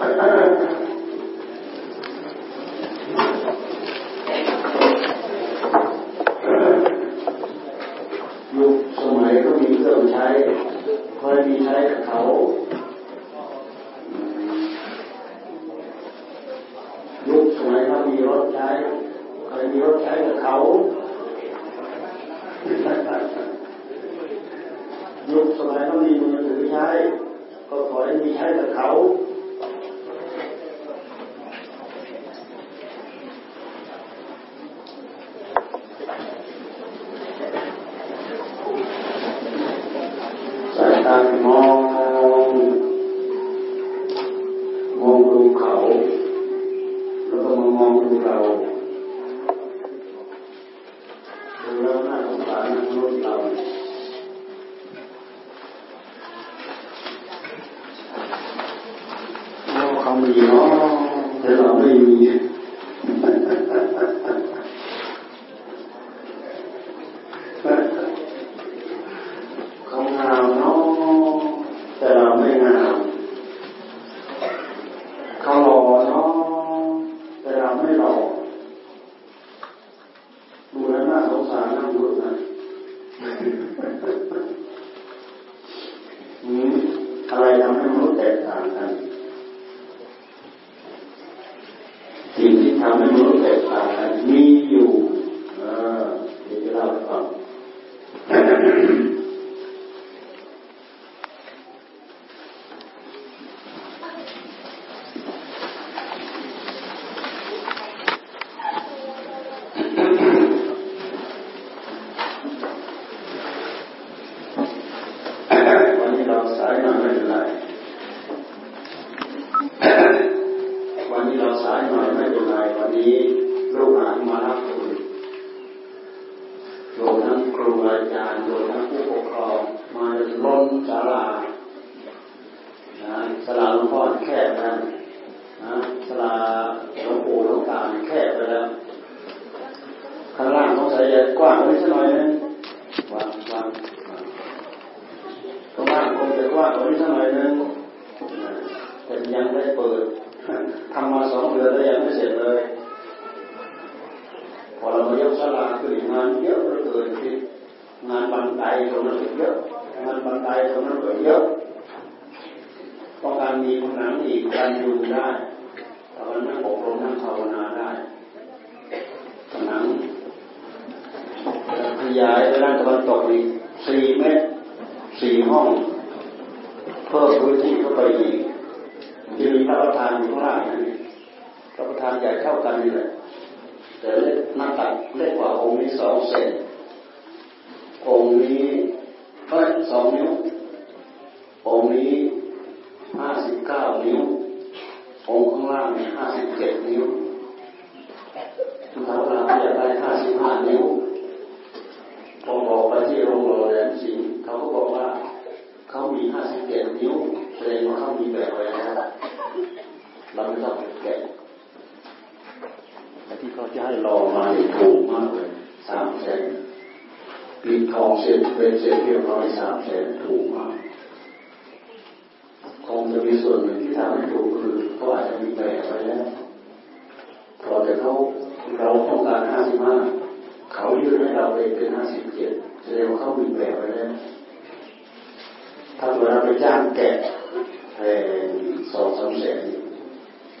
Thank you.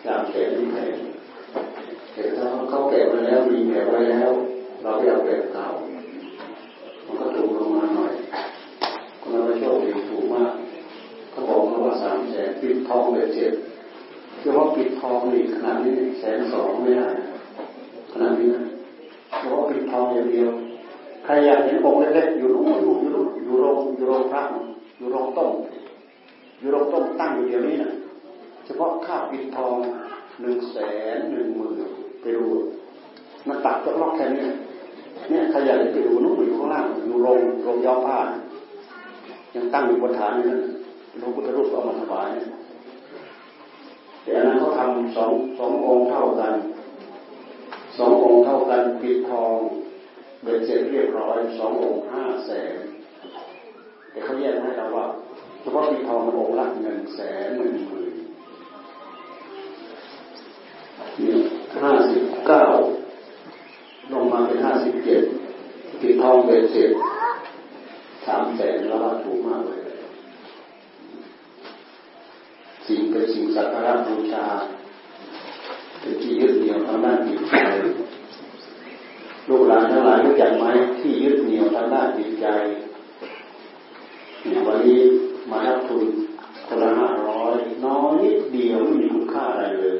อากแก็ที่แหนเห็นแล้วเขาเก็บไว้แล้วมีแก็บไว้แล้ว เราอยากแก็เก่ามันก็ถูกลงมาหน่อยคนเราโชคดีถูกมากเขาบอกเราว่าสามแสนปิดทองเลยเจ็บคือว่าปิดทองนี่ขนาดนี้แสนสองไม่ได้ขนาดนี้นะเพราะปิดทองอย่างเดียวใครอยากเห็นองค์เล็กๆอยู่รู้อยู่รู้อยู่โรงอยู่รงพระอยู่โรงต้มอยู่โรงต้มตั้งอยู่เดียวนี้นะ ฉพาะค่าปิดทองหนึ่งแสนหนึ่งหมื่นไปดูมันตัดก็ล็อกแค่นี้เนี่ยขยันไปดูนุ่งอยู่ข้างล่างอยู่โรงโรงย่อผ้ายังตั้งอยู่บนฐานนั้นหลวงพุทธรูปเอามาถวายแต่อันนั้นเขาทำสองสององค์เท่ากันสององค์เท่ากันปิดทองเบ็ดเสร็จเรียบร้อยสององค์ห้าแสนแต่เขาแยกให้เราว่าเฉพาะปิดทององค์ละหนึ่งแสนหนึ่งหมื่น ห้าสิบเก้าลงมาเป็นห้าสิบเจ็ดติดทองเป็นเจ็ดสามแสนแล้านถูกมากเลย สิ่งเป็นสิ่งสักการะบูชาเป็นที่ยึดเหนี่ยวทางด้านจิตใจลูกหลานทั้งหลายรู้จักไหมที่ยึดเหนี่ยวทางด้านจิตใจเนี่ยวันนี้มารับทุนคนละห้าร้อยน้อยนิดเดียวไม่มีคุณค่าอะไรเลย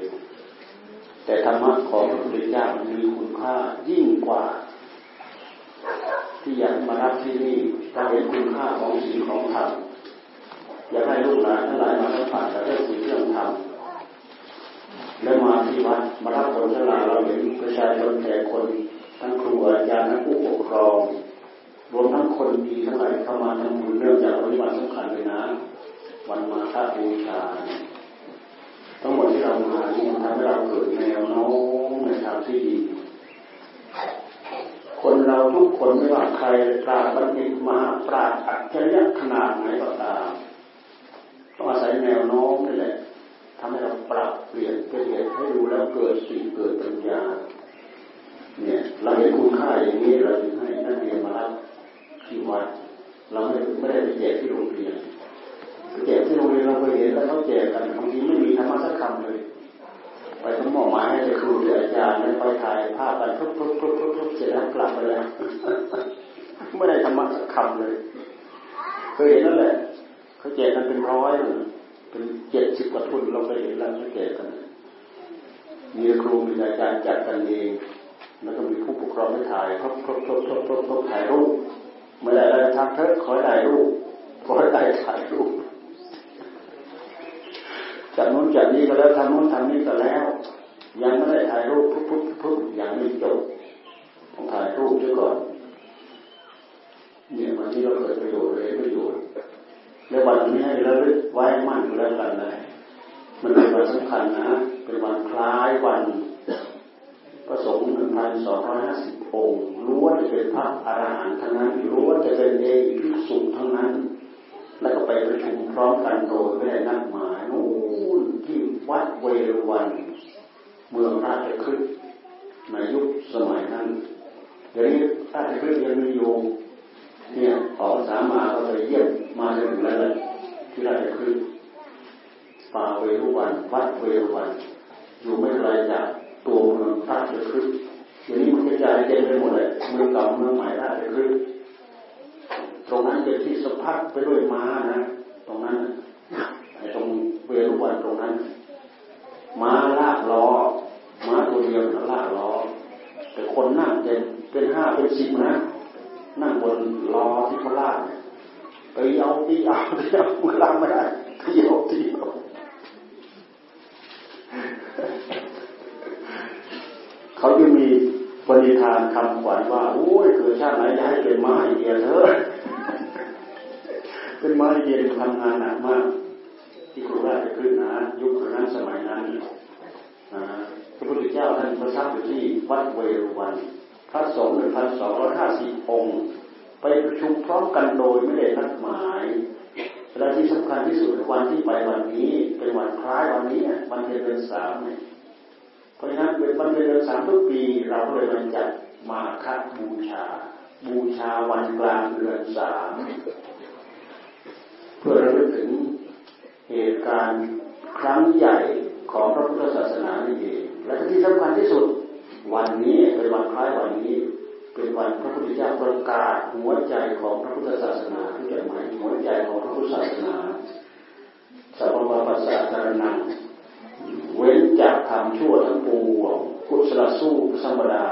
แต่ธรรมะของพระพุทธเจ้ามีคุณค่ายิ่งกว่า ที่อยากมารับที่นี่เราเห็นคุณค่าของสิ่งของธรรมอยากให้ลูกหลานทั้งหลายมาสัมผัสกับเรื่องสิ่งเรื่องธรรมแล้วมาที่วัดมารับผลทั้งหลาเราเห็นประชาชนแก่คนทั้งครูอาจารย์ทั้งผู้ปกครอง รวมทั้งคนดีทั้งหลายเข้ามาทำบุญเรื่องจากวันนี้วันสำคัญเลยนะ วันมาฆบูชาทั้งหมดที่เรามาที่นทำให้เราเกิดแนวโน้มในทางที่ดี คนเราทุก คนไม่ว่าใครปราบัณฑิตมหาปราชญ์อัจฉริยะขนาดไหนก็ตามต้องอาศัยแนวโน้มนี่แหละทำให้เราปรับเปลี่ยนเป็นเหตุให้ดูแล้วเกิดสิ่งเกิดปัญญาเนี่ยเราเห็นคุณค่าอย่างนี้เราจึงให้นักเรียนมารับที่วัดเราไม่ไม่ได้ไปแจกที่โรงเรียนแจกที่โรงเรียนเราไปเห็นแล้วเขาแจกกันบางทีไม่มีธรรมะสักคำเลย ไปทั้งหมอมาให้ครูอาจารย์แล้วไปถ่ายภาพกันทุบทุบทุบทุบทุบเสร็จแล้วกลับไปแล้วไม่ได้ธรรมะสักคำเลยเคยเห็นนั่นแหละเขาแจกกันเป็นร้อยเป็นเจ็ดสิบกว่าทุนเราไปเห็นแล้วเขาแจกกันมีครูมีอาจารย์จัดกันเองแล้วก็มีผู้ปกครองไม่ถ่ายทบทบทบทบทบทบถ่ายรูปไม่ได้อะไรทำเถอะขอให้ถ่ายรูปขอได้ถ่ายรูป จากนู้นจากนี้ก็แล้วทำนู้นทำนี้ก็แล้ว ยังไม่ได้ถ่ายรูปปุ๊บปุ๊บปุ๊บยังไม่จบต้องถ่ายรูปด้วยก่อนเนี่ยวันนี้เราเกิดประโยชน์เลยประโยชน์แล้ววันนี้ให้ระลึกไว้มั่นแล้วกันเลยมันเป็นวันสำคัญนะเป็นวันคล้ายวันพระสงฆ์หนึ่งพันสองร้อยห้าสิบองค์ล้วนจะเป็นพระอรหันต์ทั้งนั้นล้วนจะเป็นเอกภิกษุทั้งนั้น แล้วก็ไปประชุมพร้อมกันโดยไม่ได้นัดหมาย นู่นที่วัดเวรวัน เมืองราชคฤห์ในยุคสมัยนั้นเดี๋ยวนี้ราชคฤห์ยังมีอยู่เนี่ยออสามาก็ไปเยี่ยมมาถึงแล้วที่ราชคฤห์ป่าเวรวันวัดเวรวัน อยู่ไม่ไกลจากตัวเมืองราชคฤห์อย่างนี้มันกระจายเต็มไปหมดเลยเมืองเก่าเมืองใหม่ราชคฤห์ตรงนั้นเป็นที่สะพัดไปด้วยม้านะ ตรงนั้น ไอ้ตรงเวรุวันตรงนั้นม้าลากล้อม้าตัวเดียวลากล้อแต่คนนั่งเป็นเป็นห้าเป็นสิบนะนั่งบนล้อที่เขาลากไปเอาตีเอาตีเอาลากไม่ได้ตีเอาตีเอาเขาจะมีปณิธานคำขวัญว่าโอ้ยเกิดชาติไหนจะให้เป็นม้าอีเดียเถอะเป็นม้าอีเดียทำงานหนักมาก ที่กรุงราชขึ้นนะยุคนั้นสมัยนั้นพระพุทธเจ้าท่านประทับอยู่ที่วัดเวรุวัน พระสงฆ์หนึ่งพันสองร้อยห้าสิบองค์ ไปประชุมพร้อมกันโดยไม่ได้นัดหมายและที่สำคัญที่สุดวันที่ไปวันนี้เป็นวันคล้ายวันนี้วันเพ็ญเดือนสามเนี่ยเพราะฉะนั้นเป็นวันเดือนสามทุกปี เราก็เลยมันจัดมาคับูชา บูชาวันกลางเดือนสามเพื่อระลึกถึง เหตุการณ์ครั้งใหญ่ของพระพุทธศาสนานี่เองและที่สำคัญที่สุด วันนี้เป็นวันคล้ายวันนี้ เป็นวันพระพุทธเจ้าประกาศหัวใจของพระพุทธศาสนาที่จะหมายหัวใจของพระพุทธศาสนาสัพพะปัสสะการนังเว้นจากทำชั่วทั้งปวงกุศลสู้ธรรมดา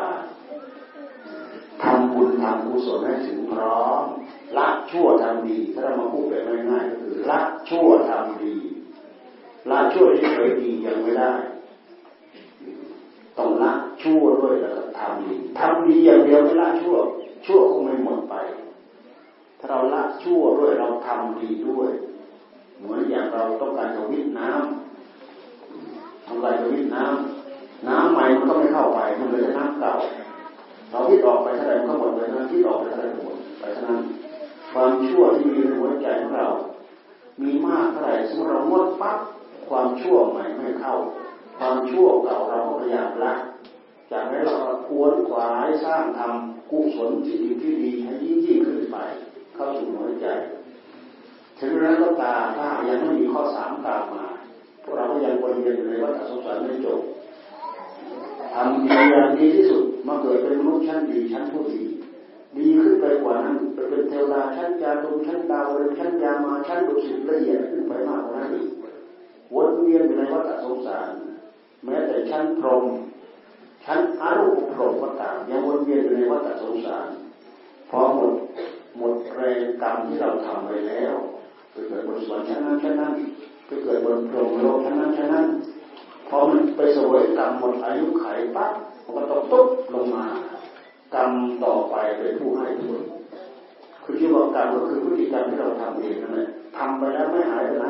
ทำบุญทำกุศลให้ถึงพร้อมละชั่วทำดี ถ้าเรามาพูดแบบง่ายๆก็คือละชั่วทำดีละชั่วที่เคยดียังไม่ได้ต้องละชั่วด้วยแล้วก็ทำดีทำดีอย่างเดียวไม่ละชั่ว ชั่วคงไม่หมดไป ถ้าเราละชั่วด้วยเราทำดีด้วย เหมือนอย่างเราต้องการจะวิ่งน้ำทำลายจะวิทน้ำน้ำใหม่มันก็ไม่เข้าไป มันเลือแต่น้ำเก่า เราวิทออกไปเท่าไหร่มันก็หมดไปนั้นวิทออกไปเท่าไหร่หมดไปเท่านั้นความชั่วที่มีในหัวใจของเรา มีมากเท่าไหร่สมมติเรางดปั๊บความชั่วใหม่ไม่เข้า ความชั่วเก่าเราก็พยายามละจากนั้นเราควนขวายสร้างทำกุศลที่ดีที่ดีให้ยิ่งยิ่งขึ้นไป เข้าสู่หัวใจถึงนั้นก็ตาถ้ายังไม่มีข้อสามตามมาพวกเราก็ยังวนเวียนอยู่ในวัฏสงสารไม่จบ ทำดีอย่างดีที่สุดมาเกิดเป็นมนุษย์ชั้นดีชั้นผู้ดีดีขึ้นไปกว่านั้นไปเป็นเทวดาชั้นจารุชั้นดาวเรืองชั้นยามาชั้นดุสิตละเอียดขึ้นไปมากกว่านั้นอีกวนเวียนอยู่ในวัฏสงสาร แม้แต่ชั้นพรหมชั้นอรูปพรหมก็ตามยังวนเวียนอยู่ในวัฏสงสารพอหมดหมดแรงกรรมที่เราทำไปแล้วไปเกิดบนสวรรค์ชั้นนั้นชั้นนั้นไปเกิดบนพรหมโลกชั้นนั้นชั้นนั้น พอมันไปสวยกรรมหมดอายุไขปั๊บมันก็ตกตุ๊บลงมากรรมต่อไปเป็นผู้ให้ผลคือที่ว่ากรรมก็คือพฤติกรรมที่เราทำเองนั่นแหละทำไปแล้วไม่หายไปไหน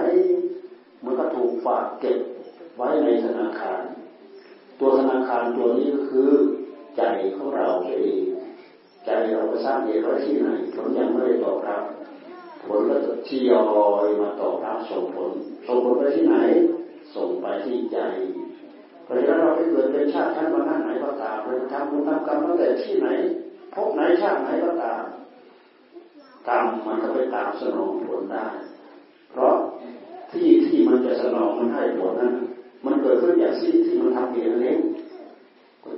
มันก็ถูกฝากเก็บไว้ในธนาคาร ตัวธนาคารตัวนี้ก็คือใจของเราเองใจเราไปสร้างเหตุไว้ที่ไหนผลยังไม่ได้ตอบรับ ผลก็จะทยอยมาตอบรับส่งผลส่งผลไปที่ไหน ส่งไปที่ใจเพราะฉะนั้นเราไปเกิดเป็นชาติชั้นวันนั้นไหนก็ตามเราทำบุญทำกรรมตั้งแต่ที่ไหนพบไหนชาติไหนก็ตามกรรมมันก็ไปตามสนองผลได้ เพราะที่ที่มันจะสนองมันให้ผลนั้น มันเกิดขึ้นจากที่ที่มันทำเหตุเอง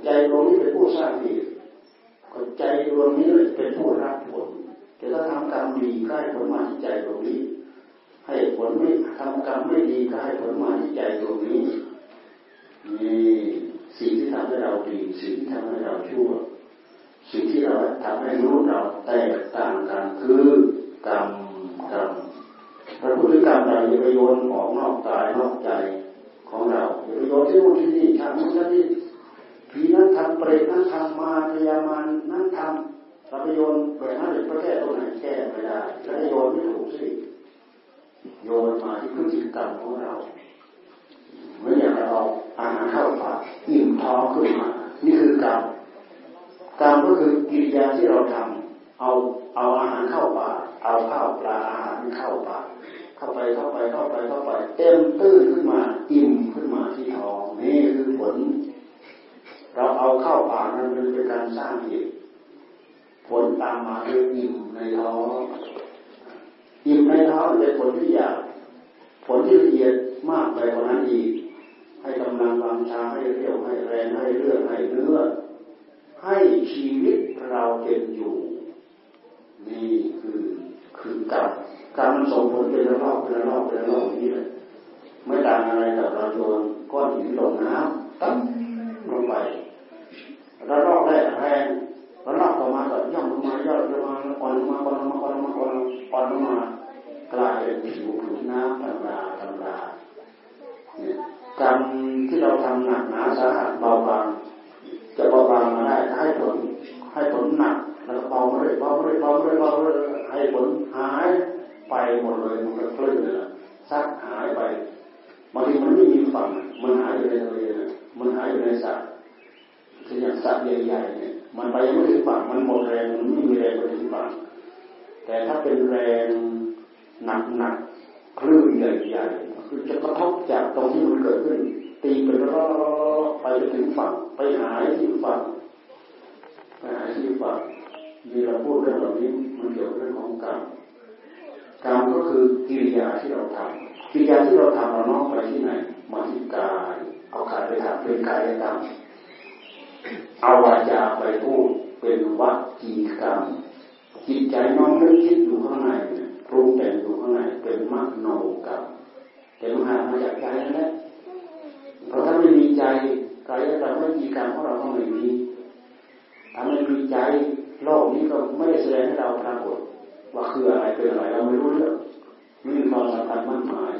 ใจดวงนี้เป็นผู้สร้างเหตุใจดวงนี้เป็นผู้รับผลแต่ถ้าทำกรรมดีใก็ให้ผลมาที่ใจตรงนี้ ให้ผลไม่ทำกรรมไม่ดีก็ให้ผลมาที่ใจตรงนี้นี่สิ่งที่ทำให้เราดีสิ่งที่ทำให้เราชั่ว สิ่งที่เราทำให้รู้เราแตกต่างกันคือกรรมกรรมพระพุทธกรรมเราอย่าไปโยนของนอกกายนอกใจของเราอย่าไปโยนที่นู่นที่นี่ทำนู่นที่นี่ผีนั้นทำเปรตนั้นทำมาพยามานนั้นทำเราไปโยนแบบนั้นจะแก้ตรงไหนแก้ไม่ได้แล้วโยนไม่ถูกสิ โยนมาที่พฤติกรรมของเราเมืออย่างเราเอาอาหารเข้าปากอิ่มท้องขึ้นมา นี่คือกรรมกรรมก็คือกิริยาที่เราทำเอาเอาอาหารเข้าปากเอาข้าวปลาอาหารเข้าปากเข้าไปเข้าไปเข้าไปเข้าไปเต็มตื้นขึ้นมา อิ่มขึ้นมาที่ท้องนี่คือผล เราเอาเข้าปากนั้นเป็นการสร้างเหตุผลตามมาคืออิ่มในท้อง อิ่มในท้องเป็นผลที่ยากผลที่ละเอียดมากไปกว่านั้นอีก ให้กำลังวังชาให้เรี่ยวให้แรงให้เลือดให้เนื้อให้ชีวิตเราเป็นอยู่ นี่คือคือกรรมกรรมมันส่งผลเป็นระลอกเป็นระลอกเป็นระลอกนี่เลยไม่ต่างอะไรกับเราโยนก้อนหินลงน้ำตั้งลงไประลอกแรกแรง ระลอกต่อมาก็ย่อมลงมาย่อมลงมาอ่อนลงมาอ่อนลงมาอ่อนลงมาอ่อนลงมาอ่อนลงมากลายเป็นผิวผืนน้ำธรรมดาธรรมดากรรมที่เราทำหนักหนาสาหัสเบาบางจะเบาบางมาได้ให้ผลให้ผลหนักแล้วก็เบาเรื่อยเบาเรื่อยเบาเรื่อยเบาเรื่อยให้ผลหายไปหมดเลยมันก็คลื่นเลยซักหายไปบางทีมันไม่มีฝั่งมันหายอยู่ในทะเลมันหายอยู่ในสระ เช่นอย่างสระใหญ่ๆเนี่ยมันไปยังไม่ถึงฝั่งมันหมดแรงมันไม่มีแรงไปถึงฝั่งแต่ถ้าเป็นแรงหนักหนักคลื่นใหญ่ๆคือจะกระทบจากตรงที่มันเกิดขึ้น ตีไปรอไปจนถึงฝั่งไปหายที่ฝั่งไปหายที่ฝั่งมีเราพูดเรื่องเหล่านี้มันเกี่ยวกับเรื่องของกรรมกรรมก็คือกิริยาที่เราทำกิริยาที่เราทำเราน้อมไปที่ไหนมาที่กายเอากายไปทำเป็นกายกรรม เอาวาจาไปพูดเป็นวัจีกรรม จิตใจน้อมนึกคิดอยู่ข้างในปรุงแต่งอยู่ข้างในเป็นมโนกรรมแต่มันหามาจากใจนั่นแหละเพราะถ้าไม่มีใจกายกรรมไม่มีกรรมของเราก็ไม่มีถ้าไม่มีใจโลกนี้ก็ไม่ได้แสดงให้เราปรากฏว่าคืออะไรเป็นอะไรเราไม่รู้เรื่องไม่มีความสำคัญมั่นหมาย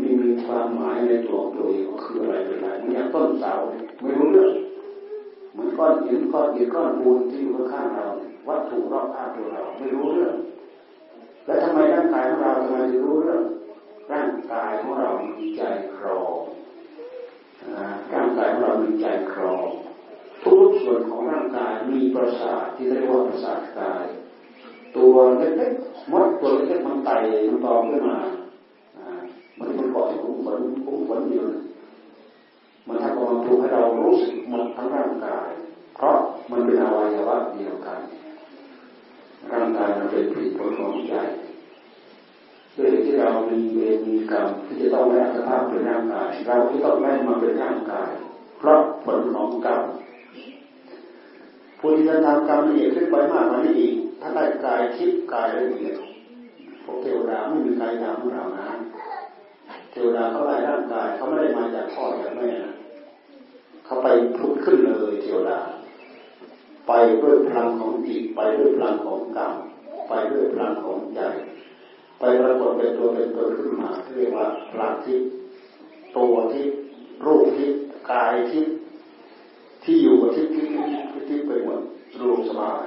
ไม่มีความหมายในตัวตัวเองว่าคืออะไรเป็นอะไรมันอย่างต้นเสาไม่รู้เรื่อง เหมือนก้อนหินก้อนหินก้อนปูนที่อยู่ข้างเรา วัตถุรอบข้างตัวเราไม่รู้เรื่อง แล้วทำไมร่างกายของเราทำไมถึงรู้เรื่อง ร่างกายของเรามีใจครองร่างกายของเรามีใจครองทุกส่วนของร่างกายมีประสาทที่เรียกว่าประสาทกาย ตัวเล็กๆมดตัวเล็กๆมันไต่มันตอมขึ้นมามันมันเกาะที่คุ้มฝนคุ้มฝนอยู่ มันทำกำลังปลุกให้เรารู้สึกหมดทั้งร่างกาย เพราะมันเป็นอวัยวะเดียวกัน ร่างกายมันเป็นผลผลของใจด้วยที่เรามีเวรมีกรรมที่จะต้องแลกสภาพเป็นร่างกาย เราที่ต้องแลกมาเป็นร่างกาย เพราะผลของกรรมผู้ที่จะทำกรรมละเอียดขึ้นไปมากกว่านี้อีกถ้าได้กายคิดกายละเอียดพวกเทวดาไม่มีกายดำของเรานะเทวดาเขาได้ร่างกายเขาไม่ได้มาจากพ่อจากแม่นะ เขาไปพุดขึ้นเลยเทวดา ไปด้วยพลังของจิตไปด้วยพลังของกรรมไปด้วยพลังของใจ ไปปรากฏเป็นตัวเป็นตนขึ้นมาเรียกว่าพลังทิพย์ตัวทิพย์รูปทิพย์กายทิพย์ที่อยู่กับทิพย์ทิพย์ทิพย์ไปหมดรวมสบาย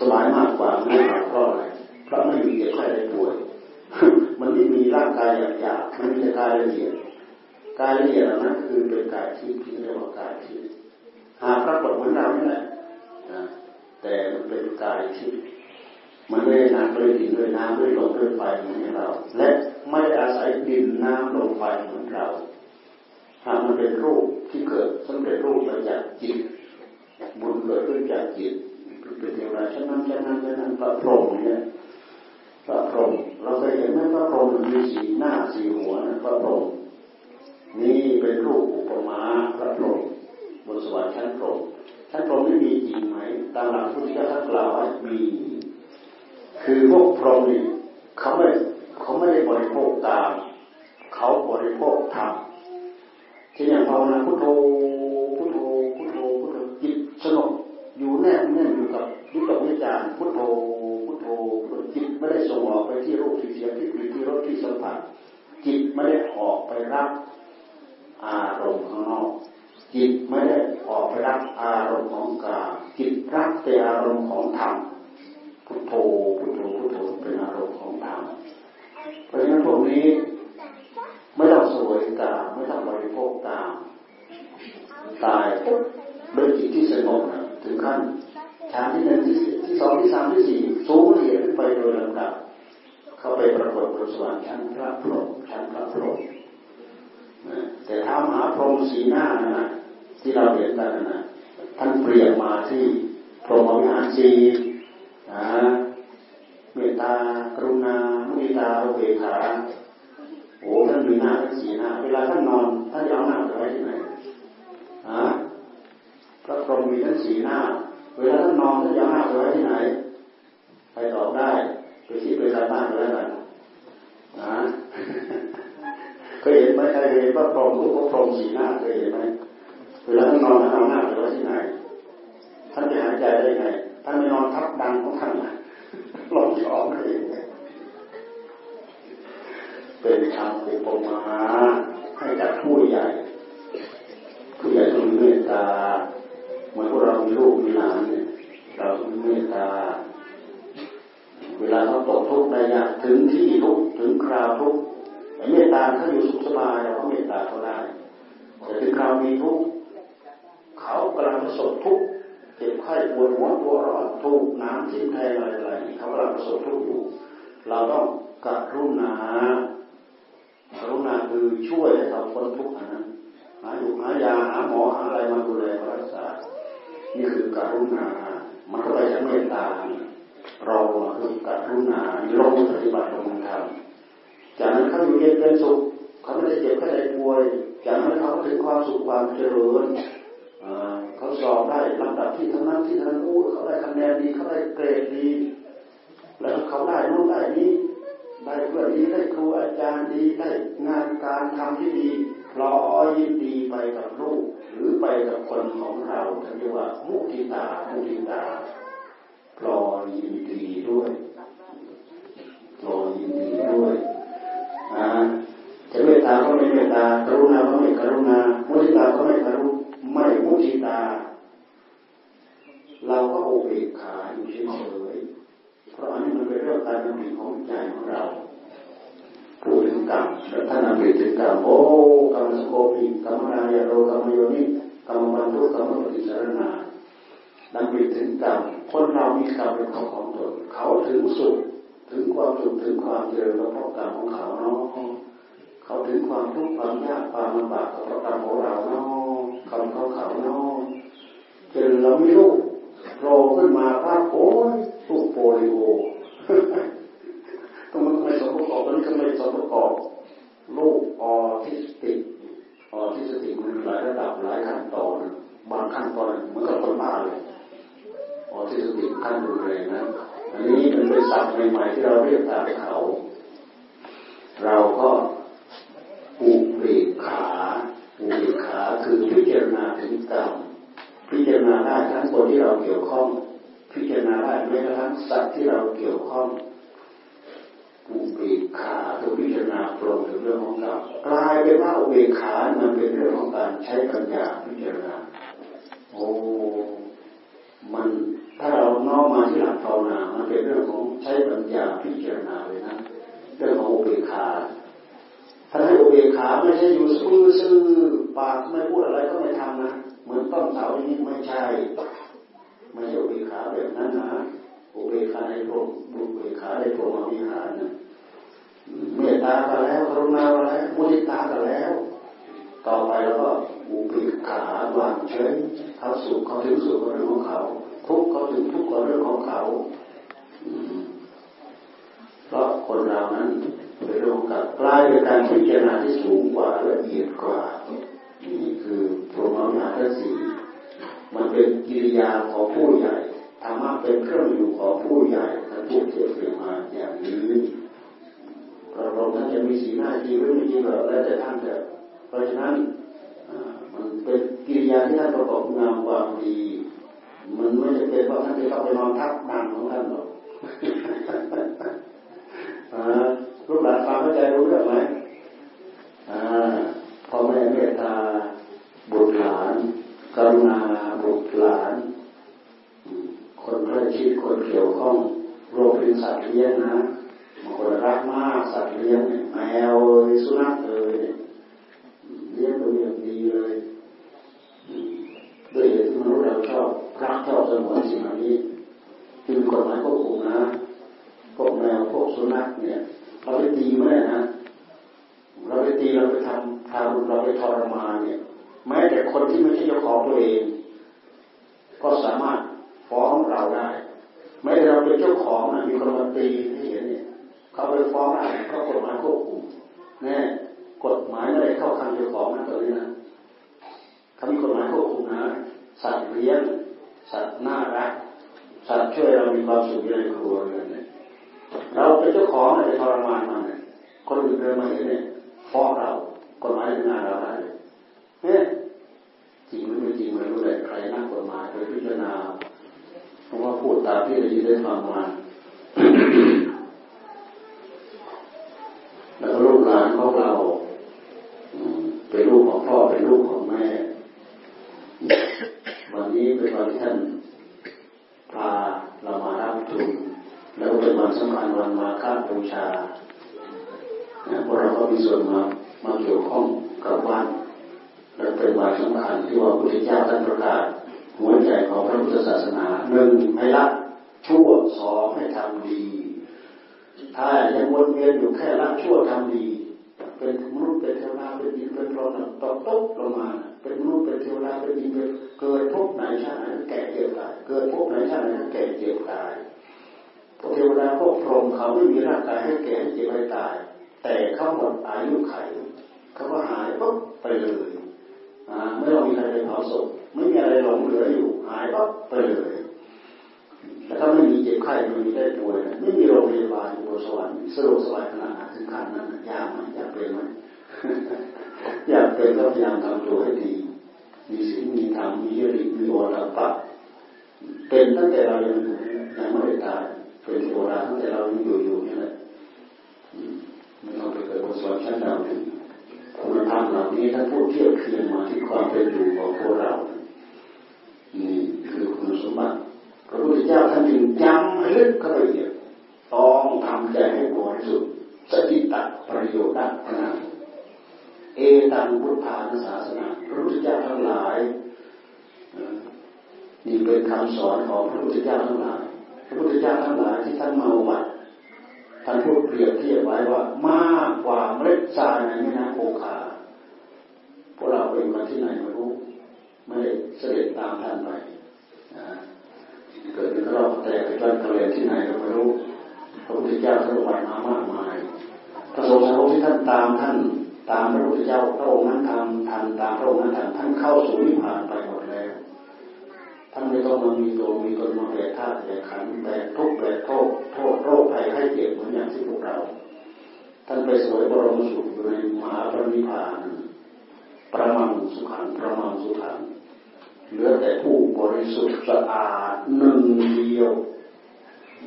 สบายมากกว่าไม่มากเพราะอะไรเพราะไม่มีเจ็บไข้ได้ป่วย มันไม่มีร่างกายหยาบๆมันมีแต่กายละเอียด กายละเอียดนั้นคือเป็นกายทิพย์ที่เรียกว่ากายทิพย์หาปรากฏเหมือนเรานี่แหละแต่มันเป็นกายทิพย์มันไม่ได้น้ำด้วยดินด้วยน้ำด้วยลมด้วยไฟเหมือนเรา และไม่อาศัยดินน้ำลมไฟเหมือนเราหากมันเป็นรูปที่เกิดสำเร็จรูปมาจากจิตบุญเกิดขึ้นจากจิตเป็นเทวดาชั้นนั้นชั้นนั้นชั้นนั้นพระพรหมเนี่ยพระพรหมเราเคยเห็นไหมพระพรหมมีสีหน้าสีหัวนะพระพรหม นี่เป็นรูปอุปมาพระพรหมบนสวรรค์ชั้นพรหมชั้นพรหมนี่มีจริงไหมตามหลักพุทธเจ้าท่านกล่าวไว้มี คือพวกพรหมนี่เขาไม่เขาไม่ได้บริโภคตาม เขาบริโภคธรรมเช่นอย่างภาวนาพุทโธพุทโธพุทโธพุทโธจิตสงบอยู่แนบแน่นอยู่กับวิตกวิจารพุทโธพุทโธจิตไม่ได้ส่งออกไปที่รูปที่เสียงที่กลิ่นที่รสที่สัมผัสจิตไม่ได้ออกไปรับ อารมณ์ข้างนอกจิตไม่ได้ออกไปรับอารมณ์ของกายจิตรับแต่อารมณ์ของธรรมพุทโธพุทโธพุทโธเป็นอารมณ์ของธรรมเพราะฉะนั้นพวกนี้ไม่ต้องสวยกามไม่ต้องบริโภคกามตายปุ๊บด้วยจิตที่สงบนะถึงขั้นฌานที่หนึ่งที่ที่สองที่สามที่สี่สูงละเอียดขึ้นไปโดยลำดับเข้าไปปรากฏบนสวรรค์ชั้นพระพรหมชั้นพระพรหม แต่ท้ามหาพรหมสีหน้านะที่เราเห็นกันนะท่านเปลี่ยนมาที่พรหมวิหารสีเมตตากรุณามุทิตาโอเบขาโอ้ท่านมีหน้าท่านสีหน้า เวลาท่านนอนท่านจะเอาหน้าไปไว้ที่ไหนฮะพระพรหมมีท่านสีหน้า เวลาท่านนอนท่านจะเอาหน้าไปไว้ที่ไหนใครตอบได้ไปคิดไปการบ้านแล้วกันนะ เคยเห็นไหมใครเห็นพระพรหมรูปพระพรหมสีหน้าเคยเห็นไหมเวลาท่านนอนท่านเอาหน้าไปไว้ที่ไหนท่านจะหายใจได้ไงท่านไม่นอนทับดังของท่านนะลองยอมเองเป็นคำอุปมาให้กับผู้ใหญ่ผู้ใหญ่ต้องมีเมตตาเหมือนพวกเรามีลูกมีหลานเนี่ยเราต้องเมตตา เวลาเขาตกทุกข์ได้ยากถึงที่ทุกข์ถึงคราวทุกข์ เมตตาเขาอยู่สุขสบายเราก็เมตตาเขาได้แต่ถึงคราวมีทุกข์เขากำลังประสบทุกข์เจ็บไข้ปวดหัวตัวร้อนทุกน้ำทิ่มแทงอะไรอะไรเขากำลังประสบทุกข์อยู่ เราต้องกรุณากรุณาคือช่วยให้เขาพ้นทุกข์นั้นหาอยู่หายาหาหมอหาอะไรมาดูแลรักษา นี่คือกรุณา มันก็ไปจากเมตตาเราคือกรุณาลงปฏิบัติลงทำ จากนั้นเขาอยู่เย็นเป็นสุขเขาไม่ได้เจ็บไม่ได้ป่วย จากนั้นเขาถึงความสุขความเจริญเขาสอบได้ลำดับที่ทั้งนั้นที่ทั้งนั้นอู้เขาได้คะแนนดีเขาได้เกรดดี แล้วเขาได้นู่นได้นี้ได้เพื่อนดีได้ครูอาจารย์ดีได้งานการทำที่ดีรอยินดีไปกับลูก หรือไปกับคนของเราเรียกว่ามุทิตามุทิตาพลอยินดีด้วยพลอยินดีด้วย จะเมตตาก็ไม่เมตตากรุณาก็ไม่กรุณามุทิตาก็ไม่กรุไม่มุทิตา เราก็โอเบกขาอยู่เฉยๆเพราะอันนี้มันเป็นเรื่องการดำริของใจของเราพูดถึงกรรมท่านนำไปถึงกรรมโอ้กรรมสโคปีกรรมนายโรกรรมโยนิกรรมบรรลุกรรมปฏิสารนาดำไปถึงกรรมคนเรามีกรรมเป็นของของตนเขาถึงสุข ถึงความสุขถึงความเจริญเพราะกรรมของเขาเนาะเขาถึงความทุกข์ความยากความลำบากเพราะกรรมของเราเนาะคำเขาเขาเนาะจนเราไม่รู้โผล่ขึ้นมาภาพโอ้ยลูกโปลิโอตรงนั้นไม่สมประกอบตรงนี้ก็ไม่สมประกอบลูกออทิสติกออทิสติกมันหลายระดับหลายขั้นตอนบางขั้นตอนเหมือนกับคนบ้าเลยออทิสติกขั้นรุนแรงนะ อันนี้มันเป็นศัพท์ใหม่ๆที่เราเรียกตามเขา เราก็อุเบกขาอุเบกขาคือพิจารณาถึงกรรมพิจารณาได้ทั้งคนที่เราเกี่ยวข้อง พิจารณาได้แม้กระทั่งสัตว์ที่เราเกี่ยวข้องอุเบกขาคือพิจารณาตรงถึงเรื่องของกรรมกลายเป็นว่าอุเบกขามันเป็นเรื่องของการใช้ปัญญาพิจารณาโอ้มัน ถ้าเราน้อมมาที่หลักภาวนา มันเป็นเรื่องของใช้ปัญญาพิจารณาเลยนะ เรื่องของอุเบกขาถ้าให้อุเบกขาไม่ใช่อยู่ซื่อซื่อปากไม่พูดอะไรก็ไม่ทำนะ เหมือนต้นเสาอย่างนี้ไม่ใช่ไม่ใช่อุเบกขาแบบนั้นนะอุเบกขาในพรมอุเบกขาในพรมวิหารนะเมตตาก็แล้วกรุณาก็แล้วมุทิตาก็แล้ว ต่อไปแล้วก็อุเบกขาวางเฉยเขาสุขเขาถึงสุขก็เรื่องของเขา ทุกข์เขาถึงทุกข์ก็เรื่องของเขาเพราะคนเรานั้นเป็นเรื่องกับกลายเป็นการพิจารณาที่สูงกว่าละเอียดกว่านี่คือพรหมวิหารสี่มันเป็นกิริยาของผู้ใหญ่ธรรมะเป็นเครื่องอยู่ของผู้ใหญ่ท่านพูดเทียบเทียมาอย่างนี้พระองค์ท่านจะมีสีหน้าจริงหรือไม่จริงก็แล้วแต่ท่านเถอะเพราะฉะนั้นมันเป็นกิริยาที่ท่านประกอบงามความดี มันไม่จะเป็นเพราะท่านจะต้องไปนอนทับดังของท่านหรอกลูกหลานฟังเข้าใจรู้เรื่องไหมพ่อแม่เมตตาบุตรหลานกรุณาบุตรหลาน คนใกล้ชิดคนเกี่ยวข้องรวมเป็นสัตว์เลี้ยงนะบางคนรักมากสัตว์เลี้ยงแมวสุนัขเลี้ยงตัวอย่างดีเลยด้วยเหตุที่มนุษย์เราชอบรักชอบสมวนสิ่งเหล่านี้จึงกฎหมายควบคุมนะพวกแมวพวกสุนัข เนี่ย เราไปตีไม่ได้นะเราไปตีเราไปทำทารุณเราไปทรมานเนี่ย แม้แต่คนที่ไม่ใช่เจ้าของตัวเอง ก็สามารถฟ้องเราได้แม้แต่เราเป็นเจ้าของนะมีคนมาตีที่เห็นเนี่ยเขาไปฟ้องได้เขากฎหมายควบคุมแน่กฎหมายไม่ได้เข้าข้างเจ้าของนะตัวนี้นะเขามีกฎหมายควบคุมนะสัตว์เลี้ยงสัตว์น่ารักสัตว์ช่วยเรามีความสุขในครัวเรือนเนี่ย เราเป็นเจ้าของอะทรมานมันคนอื่นเดินมาเนี่ยฟ้องเรากฎหมายทำงานเราได้เนี่ยจริงหรือไม่จริงไม่รู้เลยใครนั่งกฎหมายไปพิจารณาเพราะว่าพูดตามที่ได้ยินได้ฟังมาแล้วก็ลูกหลานของเราเป็นลูกของพ่อเป็นลูกของแม่ วันนี้เป็นวันที่ท่านพาเรามารับทุนแล้วเป็นวันสำคัญวันมาฆบู ชาพวกเราก็มีส่วนมามาเกี่ยวข้องกับวันและเป็นวันสำคัญที่ว่าพระพุทธเจ้าท่านประกาศ หัวใจของพระพุทธศาสนาหนึ่งให้ละชั่วสองให้ทำดี ถ้ายังวนเวียนอยู่แค่ละชั่วทำดี เป็นมนุษย์เป็นเทวดาเป็นดินเป็นพรหมตกตกลงมาเป็นมนุษย์เป็นเทวดาเป็นดินเป็นเกิดพบไหนชาติไหนแก่เจ็บตายเกิดพบไหนชาติไหนแก่เจ็บตาย เทวดาพวกพรหมเขาไม่มีร่างกายให้แก่เจ็บให้ตาย แต่เขาหมดอายุไขเขาก็หายปุ๊บไปเลยไม่ต้องมีใครไปเผาศพไม่มีอะไรหลงเหลืออยู่ หายปั๊บไปเลยแต่ถ้าไม่มีเจ็บไข้ไม่มีได้ป่วยไม่มีโรงพยาบาลบนสวรรค์สะดวกสบายขนาดถึงขั้นนั้นยากไหมอยากเป็นไหมอยากเป็นก็พยายามทำตัวให้ดี มีศีลมีธรรมมียริมีโอตปะเป็นตั้งแต่เรายังยังไม่ได้ตาย เป็นเทวดาตั้งแต่เรายังอยู่อยู่นี่แหละไม่ต้องไปเกิดบนสวรรค์ชั้นดาวดึงคุณธรรมเหล่านี้ถ้าพูดเทียบเคียงมาที่ความเป็นอยู่ของพวกเรา นี่คือคุณสมบัติพระพุทธเจ้าท่านจึงจำให้ลึกเข้าไปเอียดต้องทำใจให้บริสุทธิ์สติตัดประโยชน์ด้านนาเอตังพุทธานุศาสนาพระพุทธเจ้าทั้งหลายนี่เป็นคำสอนของพระพุทธเจ้าทั้งหลาย พุทธเจ้าทั้งหลายที่ท่านมาวัดท่านพูดเปรียบเทียบไว้ว่ามากกว่าเมล็ดทรายในแม่น้ำโขคาพวกเราเป็นมาที่ไหนไม่รู้ไม่ได้เสด็จตามท่านไปเกิดเป็นรอบแต่ไปจ้อนทะเลที่ไหนก็ไม่รู้พระพุทธเจ้าท่านวันมามากมายพระสงฆ์สาวกที่ท่านตามท่านตามพระพุทธเจ้าพระองค์นั้นทำทันตามพระองค์นั้นทันท่านเข้าสู่นิพพานไป ท่านไม่ต้องมามีตัวมีตนมาแบกธาตุแบกขันแบกทุกข์แบกโทษโทษโรคภัยไข้เจ็บเหมือนอย่างที่พวกเรา ท่านไปสวยบรมสุขอยู่ในมหาปรินิพานประมังสุขังประมังสุขังเหลือแต่ผู้บริสุทธิ์สะอาดหนึ่งเดียว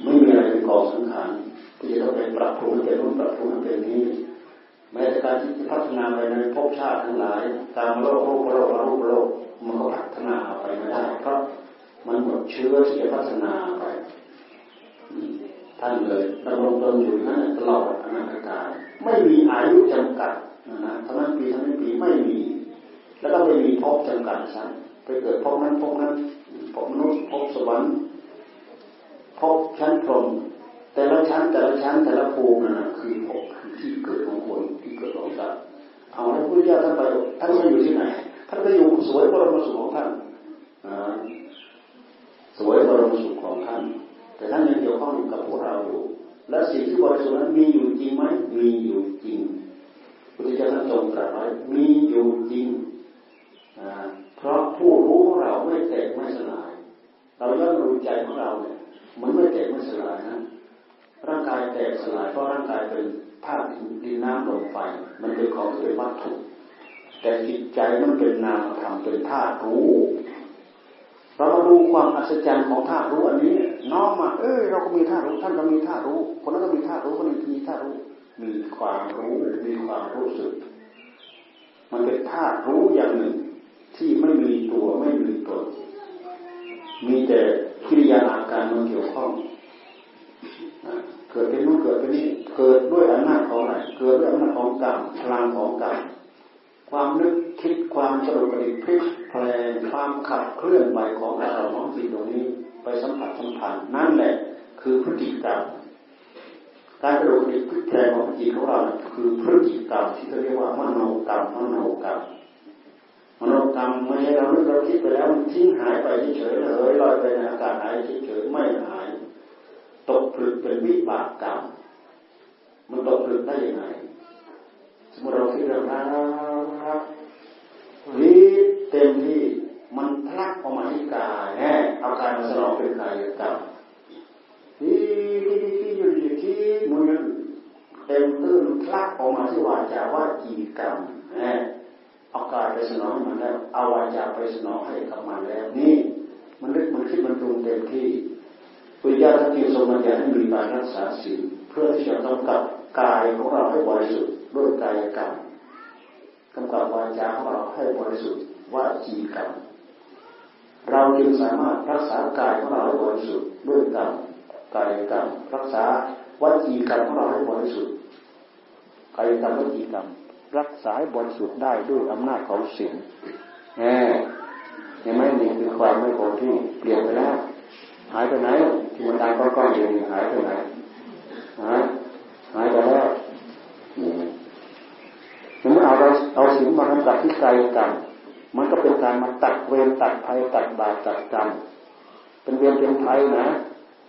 ไม่มีอะไรเป็นกองสังขารที่จะต้องไปปรับปรุงเป็นนู่นปรับปรุงเป็นนี้ ม้แต่การที่พัฒนาไปในภพชาติทั้งหลาย ตามโลกโลกโลกโลกโลกมันก็พัฒนาไปไม่ได้เพราะมันหมดเชื้อที่จะพัฒนาไปท่านเลยดำรงตนอยู่นั่นตลอดอนาคตการไม่มีอายุจำกัดนะทั้งนั้นปีทั้งนั้นปีไม่มี แล้วก็ไม่มีภพจำกัดซ้ำไปเกิดภพนั้นภพนั้นภพมนุษย์ภพสวรรค์ภพชั้นพรหม แต่ละชั้นแต่ละชั้นแต่ละภูมินั่นคือภพคือที่เกิดของคนที่เกิดของสัตว์เอาแล้วพระพุทธเจ้าท่านไปท่านไปอยู่ที่ไหนท่านไปอยู่สวยบรมสุขของท่านสวยบรมสุขของท่าน แต่ท่านยังเกี่ยวข้องกับพวกเราอยู่ และสิ่งที่บริสุทธิ์นั้นมีอยู่จริงไหมมีอยู่จริงพุทธเจ้าท่านทรงตรัสไว้มีอยู่จริงเพราะผู้รู้ของเราไม่แตกไม่สลาย เราย่อมรู้ใจของเราเนี่ยมันไม่แตกไม่สลายนะ ร่างกายแตกสลายเพราะร่างกายเป็นธาตุดินน้ำลมไฟมันเป็นของเป็นวัตถุ แต่จิตใจมันเป็นนามธรรมเป็นธาตุรู้เรามาดูความอัศจรรย์ของธาตุรู้อันนี้น้อมมาเออเราก็มีธาตุรู้ท่านก็มีธาตุรู้คนนั้นก็มีธาตุรู้คนนี้มีธาตุรู้มีความรู้มีความรู้สึก มันเป็นธาตุรู้อย่างหนึ่ง ที่ไม่มีตัวไม่มีตนมีแต่กิริยาอาการมันเกี่ยวข้อง เกิดเป็นนู้นเกิดเป็นนี้ เกิดด้วยอำนาจของอะไร เกิดด้วยอำนาจของกรรมพลังของกรรมความนึกคิดความสรุปกระดิกพลิกแปลงความขับเคลื่อนไปของอารมณ์ของจิตตรงนี้ ไปสัมผัสสัมพันธ์นั่นแหละ คือพฤติกรรมการกระโดดพลิกแปลงของจิตของเราคือพฤติกรรมที่เขาเรียกว่ามโนกรรมมโนกรรมมโนกรรมไม่ใช่เรานึกเราคิดไปแล้วทิ้งหายไปเฉยเลยลอยไปในอากาศหายเฉยไม่หาย ตกผลึกเป็นวิบากกรรม มันตกผลึกได้ยังไง สมมติเราคิดเรื่องรักวิเต็มที่มันพลักออกมาที่กายแน่เอากายมาสนองเป็นกายกรรมที่ที่อยู่ที่ที่มันเต็มตื้นพลักออกมาที่วาจาว่าจีกรรมแน่เอากายไปสนองมันแล้วเอาวาจาไปสนองให้กับมันแล้วนี่ มันนึกมันคิดมันปรุงเต็มที่ ปุญญาทัติสมบัติให้มีการรักษาศีลเพื่อที่จะกำกับกายของเราให้บริสุทธิ์ด้วยกายกรรมกำกับวาจาของเราให้บริสุทธิ์วาจีกรรมเราจึงสามารถรักษากายของเราให้บริสุทธิ์ด้วยกรรมกายกรรมรักษาวาจีกรรมของเราให้บริสุทธิ์กายกรรมวจีกรรม รักษาให้บริสุทธิ์ได้ด้วยอำนาจของศีลแหมเห็นไหมนี่คือความไม่คงที่เปลี่ยนไปแล้ว หายไปไหนที่มันดังก้อนๆเองหายไปไหนหายหายไปแล้วเมื่อเอาเราเอาศีลมากำกับที่กายกรรมมันก็เป็นการมาตัดเวรตัดภัยตัดบาปตัดกรรมเป็นเวรเป็นภัยนะ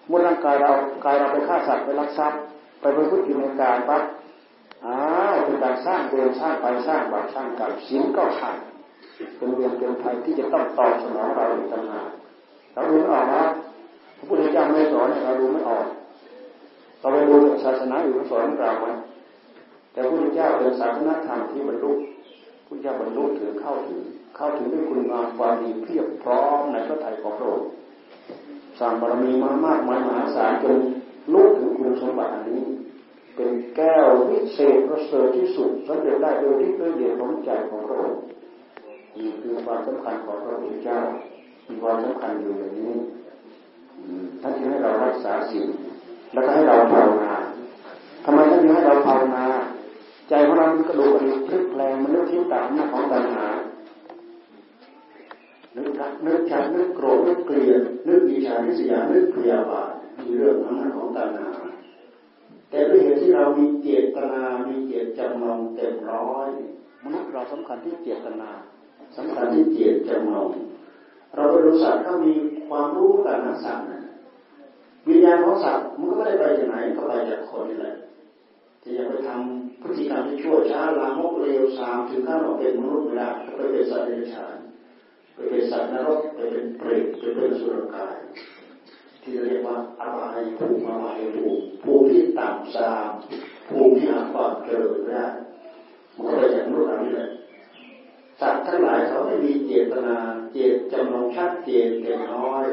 เมื่อร่างกายเรากายเราไปฆ่าสัตว์ไปลักทรัพย์ไปไปพูดถึงในการปั๊บอ้าวเป็นการสร้างเวรสร้างไปสร้างบาปสร้างกรรมศีลก็ขาดเป็นเวรเป็นภัยที่จะต้องตอบสนองเราในต่างหากเราดูไม่ออกนะ พระพุทธเจ้าไม่สอนเราดูไม่ออกเราไปดูศาสนาอยู่สอนเราไหมแต่พระเจ้าเป็นศาสนาธรรมที่บรรลุพระเจ้าบรรลุถึงเข้าถึง เข้าถึงด้วยคุณงามความดีเพียบพร้อมในพระทัยของพระองค์สร้างบารมีมามากมายมหาศาลจนรู้ถึงคุณสมบัติอันนี้ เป็นแก้ววิเศษประเสริฐที่สุดสำเร็จได้โดยที่ด้วยเดียของใจของพระองค์นี่คือความสำคัญของพระพุทธเจ้ามีความสำคัญอยู่อย่างนี้ ท่านจึงให้เรารักษาสิ่งแล้วก็ให้เราภาวนาทำไมท่านจึงให้เราภาวนาใจของเรามันกระดูกกระดิกพลิกแปลงมันนึกคิดตามหน้าของตัณหานึกรักนึกชังนึกโกรธนึกเกลียดนึกอิจฉาริษยานึกพยาบาทมีเรื่องอำนาจของตัณหาแต่ด้วยเหตุที่เรามีเจตนา มีเจตจำนงเต็มร้อยมนุษย์เราสำคัญที่เจตนาสำคัญที่เจตจำนงเราไปดูสัตว์ก็มี ความรู้กันทั้งสัตว์นะวิญญาณของสัตว์มันก็ไม่ได้ไปจากไหนก็ไปจากคนนี่แหละที่จะไปทำพฤติกรรมที่ชั่วช้าลามกเลวสามถึงขั้นเราเป็นมนุษย์ไม่ได้ไปเป็นสัตว์เดรัจฉานไปเป็นสัตว์นรกไปเป็นเปรตไปเป็นสุรกาย ที่เรียกว่าอาวายภูมิอวายภูมิภูมิที่ต่ำซามภูมิที่หาความเจริญไม่ได้มันก็ไปจากมนุษย์เรานี่แหละ สัตว์ทั้งหลายเขาไม่มีเจตนา เจตจำลองชัดเจนเต็มน้อย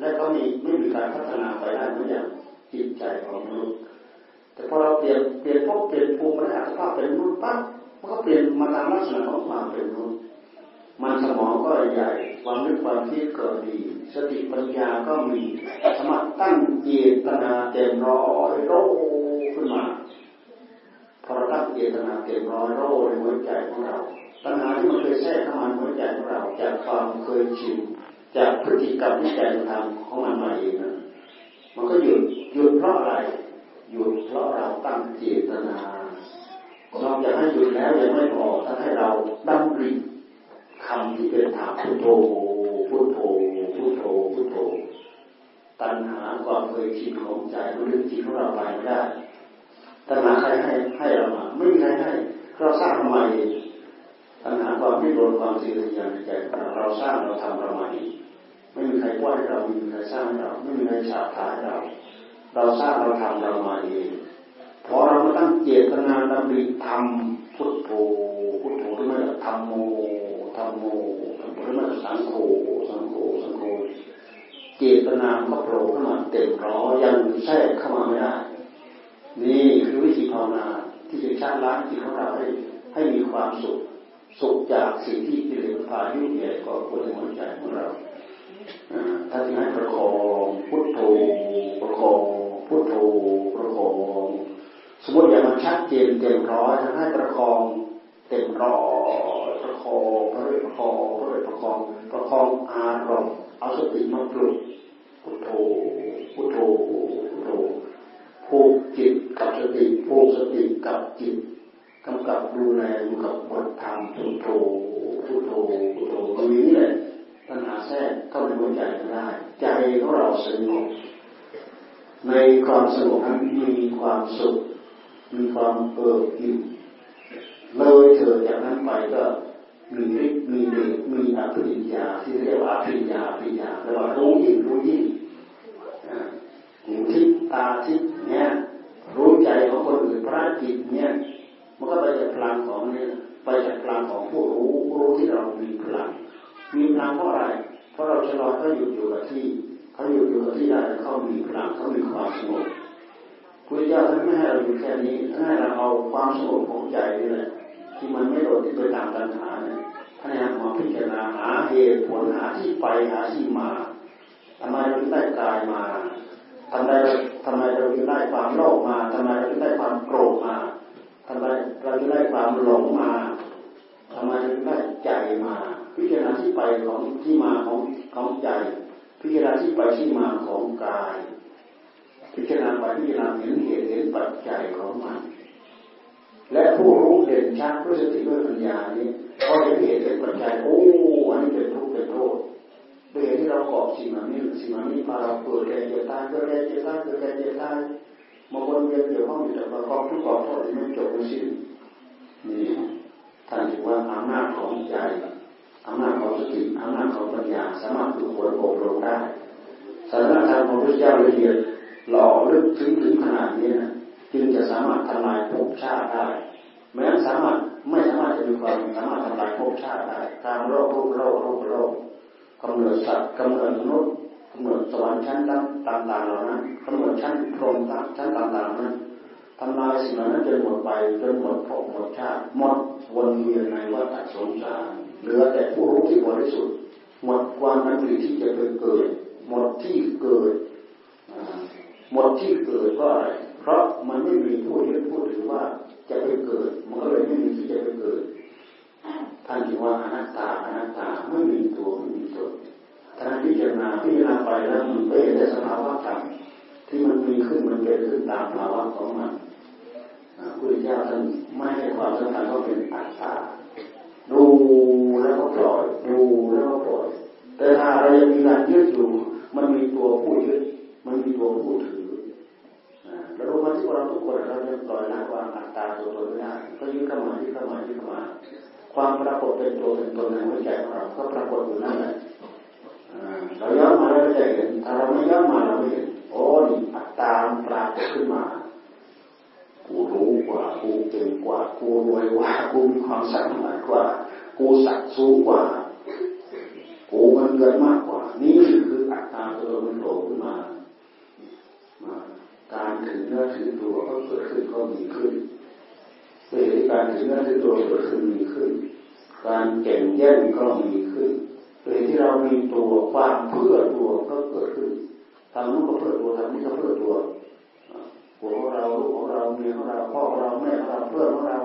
และก็มีไม่มีการพัฒนาไปได้เหมือนอย่างจิตใจของมนุษย์แต่พอเราเปลี่ยนเปลี่ยนพวกเปลี่ยนภูมิปัญญาสภาพเป็นมนุษย์ปั๊บมันก็เปลี่ยนมาตามลักษณะของความเป็นมนุษย์มันสมองก็ใหญ่ความนึกความคิดก็ดี สติปัญญาก็มีสามารตั้งเจตนาเต็มร้อยโรขึ้นมาพอเราตั้งเจตนาเต็มร้อยโรในหัวใจของเรา ปัญหาที่มันเคยแทรกเข้ามาในหัวใจของเรา จากความเคยชินจากพฤติกรรมที่ใจมันทำของมันมาเองนะมันก็หยุดหยุดเพราะอะไรหยุดเพราะเราตั้งเจตนานอกจากให้หยุดแล้วยังไม่พอถ้าให้เราดำริคำที่เป็นถามพุทโธพุทโธพุทโธพุทโธตัณหาความเคยชินของใจมันดึงจิตของเราไปไม่ได้ตัณหาใครให้ให้เรามาไม่มีใครให้เราสร้างทำไม ตัณหาความไม่รู้ความเสียดายในใจเราสร้างเราทำเรามาเองไม่มีใครว่าให้เราไม่มีใครสร้างให้เราไม่มีใครฉาบทาให้เรา เราสร้างเราทำเรามาเองพอเรามาตั้งเจตนาดำริทำพุทโธพุทโธหรือไม่ทำโมทำโมทำโมหรือไม่สังโฆสังโฆสังโฆเจตนาก็โผล่ขึ้นมาเต็มร้อยยังแทรกเข้ามาไม่ได้นี่คือวิธีภาวนาที่จะชาล้างจิตของเราให้ให้มีความสุข สุขจากสิ่งที่กิเลสพายุ่งใหญ่ก็ควรในหัวใจของเราถ้าที่ให้ประคองพุทโธประคองพุทโธประคองสมมติอย่างมันชัดเจนเต็มร้อยให้ประคองเต็มร้อยประคองพระเรประคองพระเรประคองประคองอารมณ์เอาสติมาปลุกพุทโธพุทโธพุทโธผูกจิตกับสติผูกสติกับจิต กำกับดูแลอยู่กับบทธรรมพุทโธพุทโธพุทโธตรงนี้แหละปัญหาแทรกเข้าในหัวใจได้ ใจของเราสงบในความสงบนั้นมีความสุข มีความเอิบอิ่มเลยเถิดจากนั้นไปก็มีฤทธิ์มีเดชมีอภิญญาที่เรียกว่าอภิญญาอภิญญาแล้วก็รู้ยิ่งรู้ยิ่งหูทิพตาทิพเนี่ยรู้ใจของคนอื่นพระจิตเนี่ย มันก็ไปจากพลังของเนี่ยไปจากพลังของผู้รู้ผู้รู้ที่เรามีพลังมีพลังเพราะอะไร เพราะเราชะลอเขาอยู่อยู่กับที่เขาอยู่อยู่กับที่ได้เขามีพลังเขามีความสงบพุทธเจ้าท่านไม่ให้เราอยู่แค่นี้ท่านให้เราเอาความสงบของใจนี่แหละที่มันไม่โดดที่ไปตามตัณหาเนี่ยท่านให้มาพิจารณาหาเหตุผลหาที่ไปหาที่มาทำไมเราได้กายมาทำไมทำไมเราถึงได้ความโลภมาทำไมเราถึงได้ความโกรธมา ทำไมเราถึงได้ความหลงมาทำไมได้ใจมา พิจารณาที่ไปของที่มาของของใจ พิจารณาที่ไปที่มาของกาย พิจารณาไปพิจารณาเห็นเหตุเห็นปัจจัยของมัน และผู้รู้เด่นชัดด้วยสติด้วยปัญญานี้พอเห็นเหตุเห็นปัจจัยโอ้อันนี้เป็นทุกข์เป็นโทษด้วยเหตุที่เราเกาะสิ่งเหล่านี้สิ่งเหล่านี้พาเราเกิดแก่เจ็บตายเกิดแก่เจ็บตายเกิดแก่เจ็บตาย มาวนเวียนเกี่ยวข้องอยู่แต่ประกอบทุกข์กอบโทษไม่จบไม่สิ้นนี่ท่านถือว่าอำนาจของใจอำนาจของสติอำนาจของปัญญาสามารถฝึกฝนอบรมได้สารธรรมของพระเจ้าละเอียดหล่อลึกถึงถึงขนาดนี้นะจึงจะสามารถทำลายภพชาติได้แม้สามารถไม่สามารถจะมีความสามารถทำลายภพชาติได้ตามโลกโลกโลกโลกโลกกำเนิดสัตว์กำเนิดมนุษย์กำเนิดสวรรค์ชั้นต่างๆเหล่านั้นกำเนิดชั้นพรหมชั้นต่าง ทำลายสิ่งเหล่านั้นจนหมดไปจนหมดภพหมดชาติหมดวนเวียนในวัฏสงสารเหลือแต่ผู้รู้ที่บริสุทธิ์ หมดความนั้นที่จะไปเกิด หมดที่เกิดหมดที่เกิดเพราะอะไรเพราะมันไม่มีผู้ยึดผู้ถือว่าจะไปเกิด มันก็เลยไม่มีที่จะไปเกิดท่านจึงว่าอนัตตาอนัตตาไม่มีตัวไม่มีตนท่านพิจารณาพิจารณาไปแล้วมันไปเห็นแต่สภาวะธรรมที่มันมีขึ้นมันเกิดขึ้นตามภาวะของมัน พุทธเจ้าท่านไม่ให้ความสำคัญว่าเป็นอัตตาดูแล้วก็ปล่อย ดูแล้วก็ปล่อย แต่ถ้าเรายังมีการยึดอยู่ มันมีตัวผู้ยึด มันมีตัวผู้ถือเรารู้มที่เราทุกคนเราจะปล่อยละวางอัตตาตัวตนไม่ได้ก็ยึดเข้ามายึดเข้ามายึดเข้ามา ความปรากฏเป็นตัวเป็นตนในหัวใจของเราก็ปรากฏอยู่นั่นแหละเราย้อนมาเราจะเห็นถ้าเราไม่ย้อนมาเราไม่เห็นโอ้นี่อัตตาปรากฏขึ้นมา กูรู้กว่ากูเก่งกว่ากูรวยกว่ากูมีความสามารถกว่า กูสักสูงกว่ากูมันเกินมากกว่า นี่คืออัตตาตัวมันโผล่ขึ้นมา การถือเนื้อถือตัวก็เกิดขึ้นก็มีขึ้นเหตุการถือเนื้อถือตัวเกิดขึ้นมีขึ้น การแข่งแย่งก็มีขึ้นเหตุที่เรามีตัวความเพื่อตัวก็เกิดขึ้นทำนู้นก็เพื่อตัวทำนี้ก็เพื่อตัว หัวของเราลูกของเราเมียของเราพ่อของเราแม่ของเราเพื่อนของเรา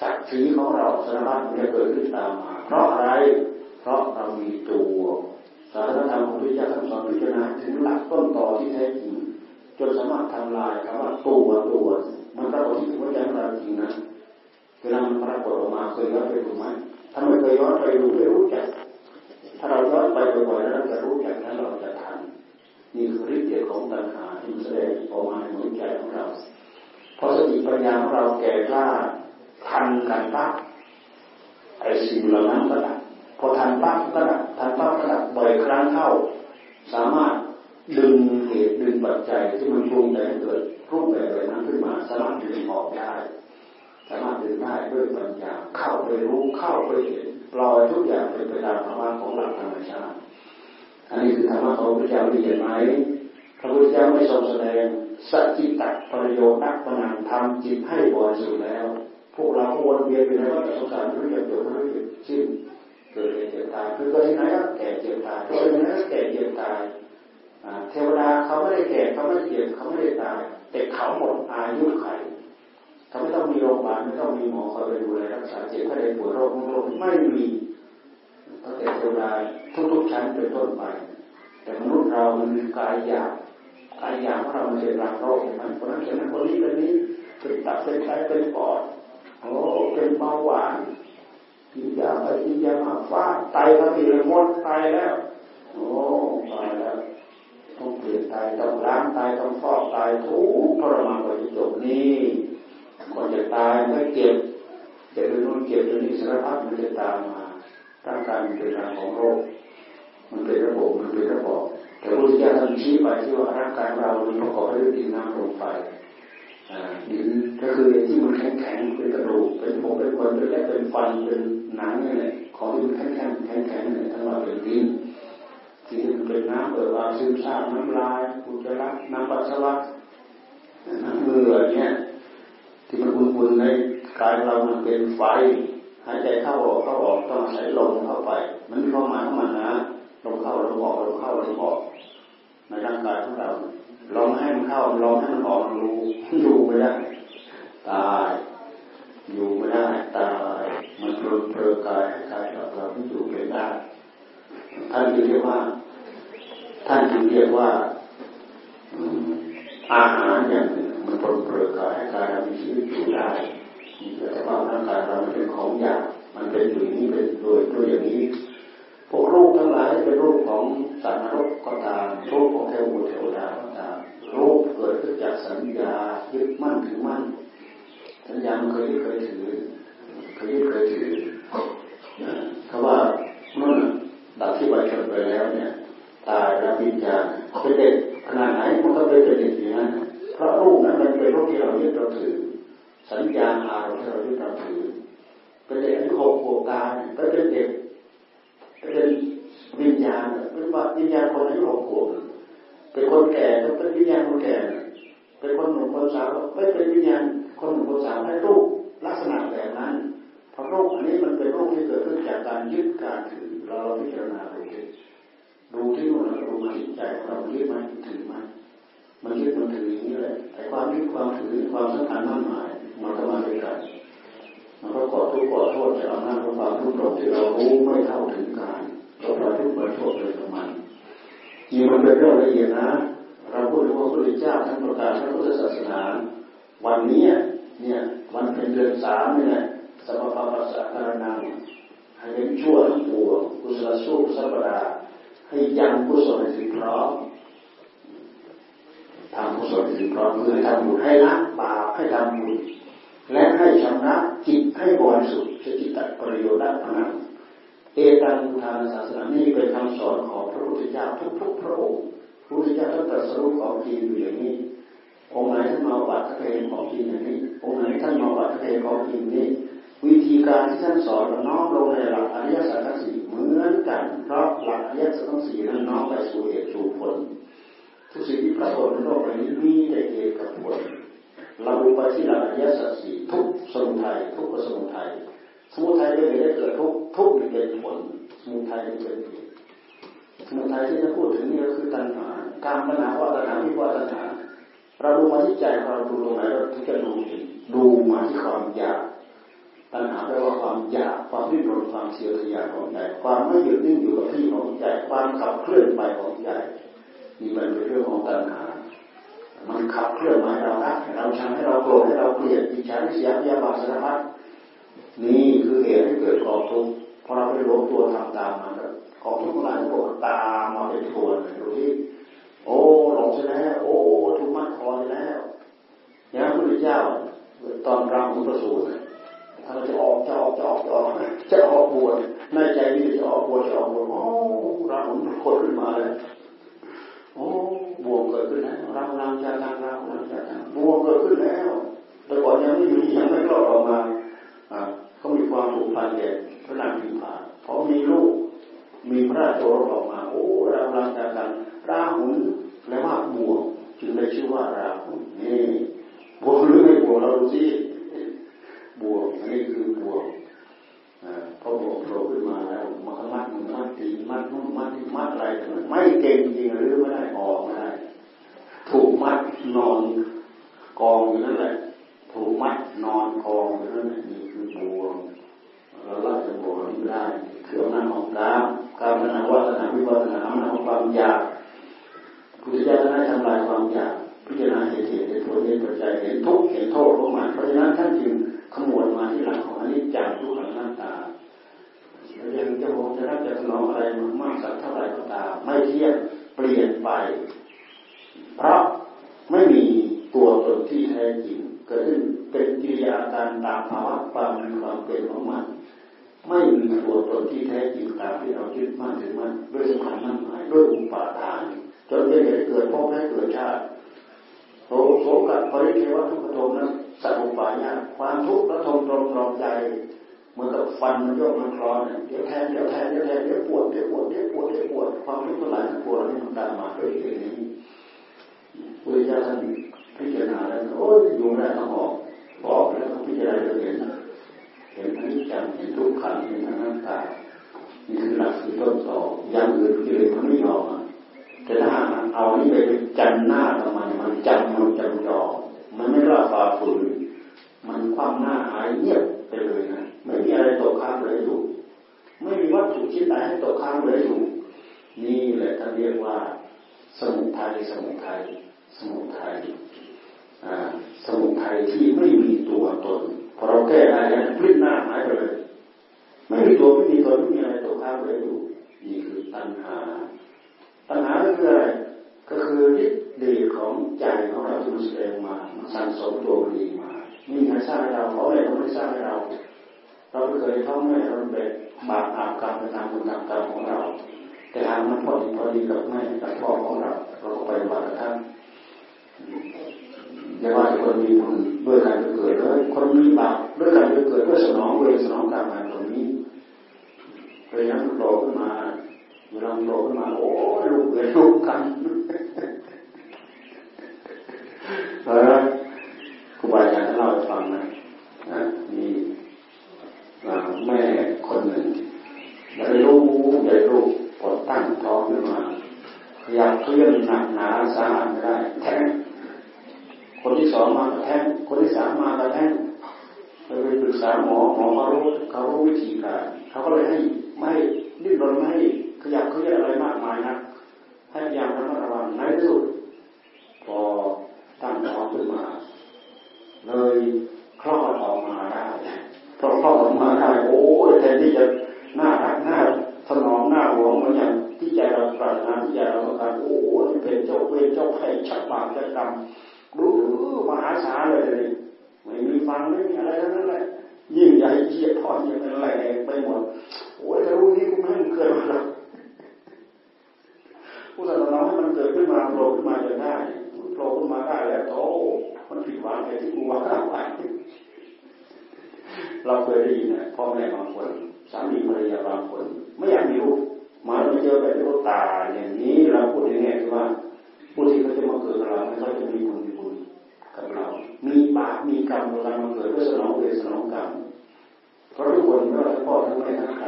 จักสีของเราสารพัดมันจะเกิดขึ้นตามมาเพราะอะไร เพราะเรามีตัวสารธรรมของพระเจ้าท่านสอนพิจารณาถึงหลักต้นต่อที่แท้จริงจนสามารถทำลายคำว่าตัวตัวมันปรากฏที่หัวใจของเราจริงนะเวลามันปรากฏออกมาเคยย้อนไปดูไหมถ้าไม่เคยย้อนไปดูไม่รู้จักถ้าเราย้อนไปบ่อยๆแล้วเราจะรู้จักนั้นเราจะ นี่คือฤทธิ์เดชของตัณหาที่แสดงออกมาในหัวใจของเราพอสติปัญญาของเราแก่กล้าทันกันปั๊บไอ้สิ่งเหล่านั้นก็ดับพอทันปั๊บก็ดับทันปั๊บก็ดับบ่อยครั้งเข้า สามารถดึงเหตุดึงปัจจัยที่มันปรุงแต่งเกิดรูปแบบอะไรนั้นขึ้นมาสามารถดึงออกได้สามารถดึงได้ด้วยปัญญาเข้าไปรู้เข้าไปเห็นปล่อยทุกอย่างเป็นไปตามธรรมะของหลักธรรมชาติ อันนี้คือธรรมะของพระเจ้าที่เห็นไหมพระพุทธเจ้าไม่ทรงแสดงสัจจิตประโยชน์นักปนังทำจิตให้บริสุทธิ์แล้ว พวกเราวนเวียนไปในวัฏสงสารไม่รู้จักจบไม่รู้จักสิ้นเกิดเจ็บตายคือเกิดที่ไหนก็แก่เจ็บตายเกิดที่ไหนก็แก่เจ็บตายเทวดาเขาไม่ได้แก่เขาไม่ได้เจ็บเขาไม่ได้ตาย แต่เขาหมดอายุไขเขาไม่ต้องมีโรงพยาบาลไม่ต้องมีหมอคอยไปดูแลรักษาเจ็บถ้าได้ป่วยโรคโรคไม่มี ตั้งแต่เทวดาทุกๆชั้นเป็นต้นไป แต่มนุษย์เรามันมีกายหยาบกายหยาบของเรามันเป็นรังโรคเห็นไหมคนนั้นเป็นนั้นคนนี้เป็นนี้เป็นตับเป็นไตเป็นปอดโอ้เป็นเบาหวานกินยาไปกินยามาฟ้าไตทั้งทีเลยหมดไตแล้วโอ้ตายแล้วต้องเปลี่ยนไตต้องล้างไตต้องฟอกไตทุกทรมานกว่าจะจบนี่ก่อนจะตายไม่เจ็บจะเป็นนู่นเจ็บเรื่องนี้สารพัดมันจะตามมา ร่างกายมันเป็นรังของโรคมันเป็นระบบมันเป็นระบบแต่พระพุทธเจ้าท่านชี้ไปที่ว่าร่างกายเรามันประกอบไปด้วยดินน้ำลมไฟดินก็คือที่มันแข็งแข็งเป็นกระดูกเป็นผมเป็นคนเป็นแค่เป็นฟันเป็นหนังนี่แหละของที่มันแข็งแข็งแข็งแข็งนี่ยทั้งหมดเป็นดินที่มันเป็นน้ำเกิดวาซึมซาบน้ำลายอุจจาระน้ำปัสสาวะน้ำเลือเนี่ยที่มันวุ่นๆในกายเรามันเป็นไฟ หายใจเข้าออกเข้าออกต้องใช้ลมเข้าไป มันมีความหมายของมันนะลมเข้าลมออกลมเข้าลมออกในร่างกายของเราลองให้มันเข้าลองให้มันออกรู้อยู่ไม่ได้ตายอยู่ไม่ได้ตายมันเพลิเพลิกายให้กายเราเราไม่อยู่ไม่ได้ท่านจึงเรียกว่า ท่านจึงเรียกว่าอาหารอย่างหนึ่งมันเพลิเพลกายให้กายเรามีชีวิตอยู่ได้ แต่ว่าร่างกายเรามันเป็นของหยาบมันเป็นอย่างนี้เป็นโดยโดยอย่างนี้พวกรูปทั้งหลายเป็นรูปของสัตว์นรกก็ตามรูปของเทวดาเทวดาก็ตามรูปเกิดขึ้นจากสัญญายึดมั่นถือมั่นสัญญามันเคยยึดเคยถือเคยยึดเคยถือเขาว่าเมื่อดับที่ไปชนไปแล้วเนี่ยตายแล้ววิญญาณเป็นเด็กขนาดไหนมันก็เป็นเด็กอย่างนั้นเพราะรูปนั้นมันเป็นรูปที่เรายึดเราถือ สัญญาอารมณ์ที่เรายึดเราถือเป็นเด็กอายุหกขวบตายก็เป็นเด็กเป็นวิญญาณเป็นว่าวิญญาณคนอายุหกขวบเป็นคนแก่ก็เป็นวิญญาณคนแก่เป็นคนหนุ่มคนสาวก็เป็นวิญญาณคนหนุ่มคนสาวให้รูปลักษณะแบบนั้นเพราะโรคอันนี้มันเป็นโรคที่เกิดขึ้นจากการยึดการถือเราเราพิจารณาดูที่ดูที่นู่นเราดูมาจิตใจเรายึดไหมถือไหมมันยึดมันถืออย่างนี้แหละแต่ความยึดความถือความสำคัญมั่นหมาย มันก็มาด้วยกันมันก็ก่อทุกข์ก่อโทษจากอำนาจของความทุกข์ที่เรารู้ไม่เท่าถึงการเราปล่อยทุกข์ปล่อยโทษเลยกับมันนี่มันเป็นเรื่องละเอียดนะ เราพูดถึงพระพุทธเจ้าท่านประกาศพระพุทธศาสนา วันนี้เนี่ยวันเป็นเดือนสามนี่แหละสัพพะปัสสะการนังให้เป็นชั่วทั้งปวงกุศลสู้สัพดาให้ยังกุศลให้ถึงพร้อมทำกุศลให้ถึงพร้อมคือทำบุญให้ละบาปให้ทำบุญ และให้ชำระจิตให้บริสุทธิ์จะจิตตัดประโยชน์ด้พนันเอตังทานศาสนานี้เป็นคำสอนของพระพุทธเจ้าทุกๆพระองค์พระพุทธเจ้าท่านตรัสรู้ของจริงอยู่อย่างนี้องค์ไหนท่านมาบัตรเพลของจริงอย่างนี้องค์ไหนท่านมาบัตรเพลของจริงนี้ วิธีการที่ท่านสอนน้อมลงในหลักอริยสัจทั้งสี่เหมือนกันเพราะหลักอริยสัจทั้งสี่นั้นน้อมไปสู่เหตุสู่ผลทุกสิ่งที่ปรากฏในโลกนี้มีแต่เหตุกับผล เราดูไปที่หลักอริยสัจสี่ทุกสมุทัยทุกสมุทัยสมุทัยเป็นเหตุให้เกิดทุกทุกเป็นผลสมุทัยเป็นเหตุสมุทัยที่จะพูดถึงนี่ก็คือตัณหาการปัญหาว่าตัณหาวิว่าตัณหาเราดูมาที่ใจเราดูตรงไหนเราถึงจะดูเห็นดูมาที่ความอยากตัณหาแปลว่าความอยากความริ้นรนความเสียทยานของใจความไม่หยุดนิ่งอยู่กับที่ของใจความขับเคลื่อนไปของใจนี่มันเป็นเรื่องของตัณหา มันขับเคลื่อนมาให้เรารักให้เราชังให้เราโกรธให้เราเกลียดอิจฉาเสียพยาบาทสารพัดนี่คือเหตุให้เกิดกองทุกข์พอเราไปหลงตัวทำตามมันกองทุกข์หลายตัวตามมาเป็นทวนดูที่โอ้หลงใช่แล้วโอ้ถูกมัดคอแล้วอย่างพระพุทธเจ้าตอนรำอุปสูตรถ้าเราจะออกจะออกจะออกจะออกจะออกบวชในใจนี่จะออกบวชจะออกบวชโอ้รำมันโคตรขึ้นมาเลย โอ้บวชเกิดขึ้นแล้วรำรำจากการรำรำจากการบวชเกิดขึ้นแล้ว แต่ก่อนยังไม่อยู่ยังไม่รอดออกมาเขามีความผูกพันแก่พระนางพิมพาพอมีลูก มีพระราชโอรสออกมา โอ้รำรำจากการราหุนและว่าบวชจึงได้ชื่อว่าราหุนนี่บวชหรือไม่บวชเราดูสิบวกนี่คือบวก พอบวกโผล่ขึ้นมาแล้วมันมัดมันมัดตีมัดนุ่นมัดที่มัดอะไรไม่เก่งจริงหรือไม่ได้ออกไม่ได้ถูกมัดนอนกองอยู่นั่นแหละถูกมัดนอนกองอยู่นั่นแหละนี่คือบวกเราละจะบวกได้คืออำนาจของกามการพนาวัฒนาวิวัฒนาอำนาจของความอยากพุทธเจ้าได้ทำลายความอยากพิจารณาเหตุเหตุผลเหตุปัจจัยเห็นทุกข์เห็นโทษของมันเพราะฉะนั้นท่านจึง ขมวดมาที่หลังของอนิจจังทุกขังหน้าตาแล้วยังจะมองจะรับจะถนอมอะไรมากสักเท่าไหร่ก็ตามไม่เที่ยงเปลี่ยนไป เพราะไม่มีตัวตนที่แท้จริงเกิดขึ้นเป็นกิริยาการตามภาวะความมีความเป็นของมัน ไม่มีตัวตนที่แท้จริงตามที่เรายึดมั่นถือมั่นด้วยสำคัญมั่นหมายด้วยอุปาทานจนเป็นเหตุเกิดพบให้เกิดชาติโสโสกับปริเทวทุกขโทมนั้น สัพปายาความทุกข์ระทมตรมตรอมใจเหมือนกับฟันมันโยกมันคลอนเดี๋ยวแทงเดี๋ยวแทงเดี๋ยวแทงเดี๋ยวปวดเดี๋ยวปวดเดี๋ยวปวดเดี๋ยวปวดความทุกข์ทั้งหลายทั้งปวดนี่มันตามมาด้วยเหตุนี้พุทธเจ้าท่านพิจารณาแล้วโอ้ยอยู่ได้ต้องออกบอกแล้วพิจารณาเห็นเห็นอนิจจังเห็นทุกขังเห็นอนัตตานี่คือหลักคือต้นต่ออย่างอื่นกิเลสมันไม่ยอมแต่ถ้าเอานี่ไปจันหน้าทำไมมันจำมันจำยอม มันไม่กล้าฝ่าฝืนมันความหน้าหายเงียบไปเลยนะไม่มีอะไรตกค้างเลยอยู่ ไม่มีวัตถุชิ้นไหนให้ตกค้างเลยอยู่ นี่แหละท่านเรียกว่า สมุทัยสมุทัยสมุทัยสมุทัยที่ไม่มีตัวตนพอเราแก้ได้แล้วพลิกหน้าหายไปเลย ไม่มีตัวไม่มีตนไม่มีอะไรตกค้างเลยอยู่นี่คือตัณหา ตัณหาก็คืออะไรก็คือฤทธิ์เดชของใจของเราที่มันแสดงมามันสั่งสมตัวดีมามีใครสร้างให้เราเขาแม่เขาไม่สร้างให้เรา เราไม่เคยท้องแม่เราเป็นบาปอาบกรรมไปตามบุญตามกรรมของเรา แต่หากมันพอดีพอดีกับแม่กับพ่อของเรา เราก็ไปบาปท่านอย่าว่าคนมีบุญด้วยการเกิดเลยคนมีบาปด้วยการเกิดเพื่อสนองเวรสนองกรรมมาตรงนี้เพราะฉะนั้นโผล่ขึ้นมาเวลาโผล่ขึ้นมาโอ้ลูกเวรลูกกัน รรมเออครูบาอาจารย์เล่าให้ฟังนะมีแม่คนหนึ่งได้ลูกได้ลูกปวดตั้งท้องขึ้นมาขยับเคลื่อนหนักหนาสาหัสไม่ได้แท้งคนที่สองมาแท้งคนที่สามมาแท้งไปปรึกษาหมอหมอเขารู้เขารู้วิธีการเขาก็เลยให้ไม่ดิ้นรนไม่ขยับเคลื่อนอะไรมากมายนะให้พยายามระมัดระวังในที่สุด ขึ้นมา เลยคลอดออกมาได้พอคลอดออกมาได้โอ้ยแทนที่จะหน้ารักหน้าถนอมหน้าหวงเหมือนอย่างที่ใจเราปรารถใหญ่เราต้องการโอ้โหเป็นเจ้าเวรเจ้าไผ่ชักบาปชักกรรมรู้มหาศาลเลยเลยไม่มีฟังไม่มีอะไรทั้งนั้นแหละยิ่งใหญ่เจี๊ยดทอดยังเป็นอะไรไปหมดโอ้ยถ้ารู้นี้กูไม่ให้มันเกิดมาหรอกผู้ศาสนาให้มันเกิดขึ้นมาโผล่ขึ้นมาจะได้ โผล่ขึ้นมาได้แล้วโตมันผิดหวังแค่ที่กูว่าไปเราเคยได้ยินนะพ่อแม่บางคนสามีภรรยาบางคน ไม่อยากมีลูกมาเราเจอแบบลูกตาอย่างนี้เราพูดง่ายๆว่าผู้ที่เขาจะมาเกิดเราไม่ค่อยจะมีบุญมีบุญกับเรา มีบาปมีกรรมเรามาเกิดเพื่อสนองเวรสนองกรรมเพราะทุกคนไม่ว่าพ่อทั้งแม่ทั้งใคร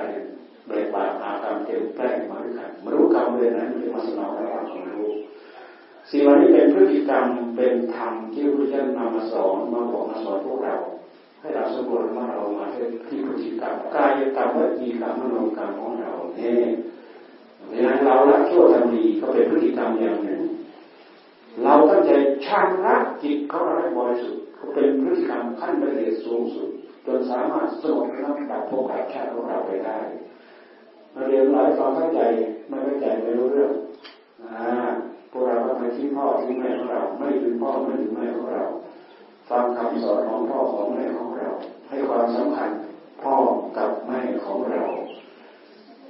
แบกบาปอากรรมเต็มแปลงมาด้วยกันไมารู้กรรมเลยนั้นจะมาสนองเราของรู้ สิ่งเหล่านี้เป็นพฤติกรรมเป็นธรรมที่พระพุทธเจ้านำมาสอนมาบอกมาสอนพวกเรา ให้เราสำรวจมาเรามาที่พฤติกรรมกายกรรมวิจีกรรมมโนกรรมของเราเนี่ยดังนั้นเราละชั่วทำดีก็เป็นพฤติกรรมอย่างหนึ่ง เราตั้งใจชำระจิตเขาให้บริสุทธิ์ก็เป็นพฤติกรรมขั้นละเอียดสูงสุดจนสามารถสงบระงับดับภพดับชาติของเราไปได้มาเรียนหลายความเข้าใจไม่เข้าใจไม่รู้เรื่องอ่า พวกเราทำไมทิ้งพ่อทิ้งแม่ของเรา ไม่ถึงพ่อไม่ถึงแม่ของเรา ฟังคำสอนของพ่อของแม่ของเรา ให้ความสำคัญพ่อกับแม่ของเรา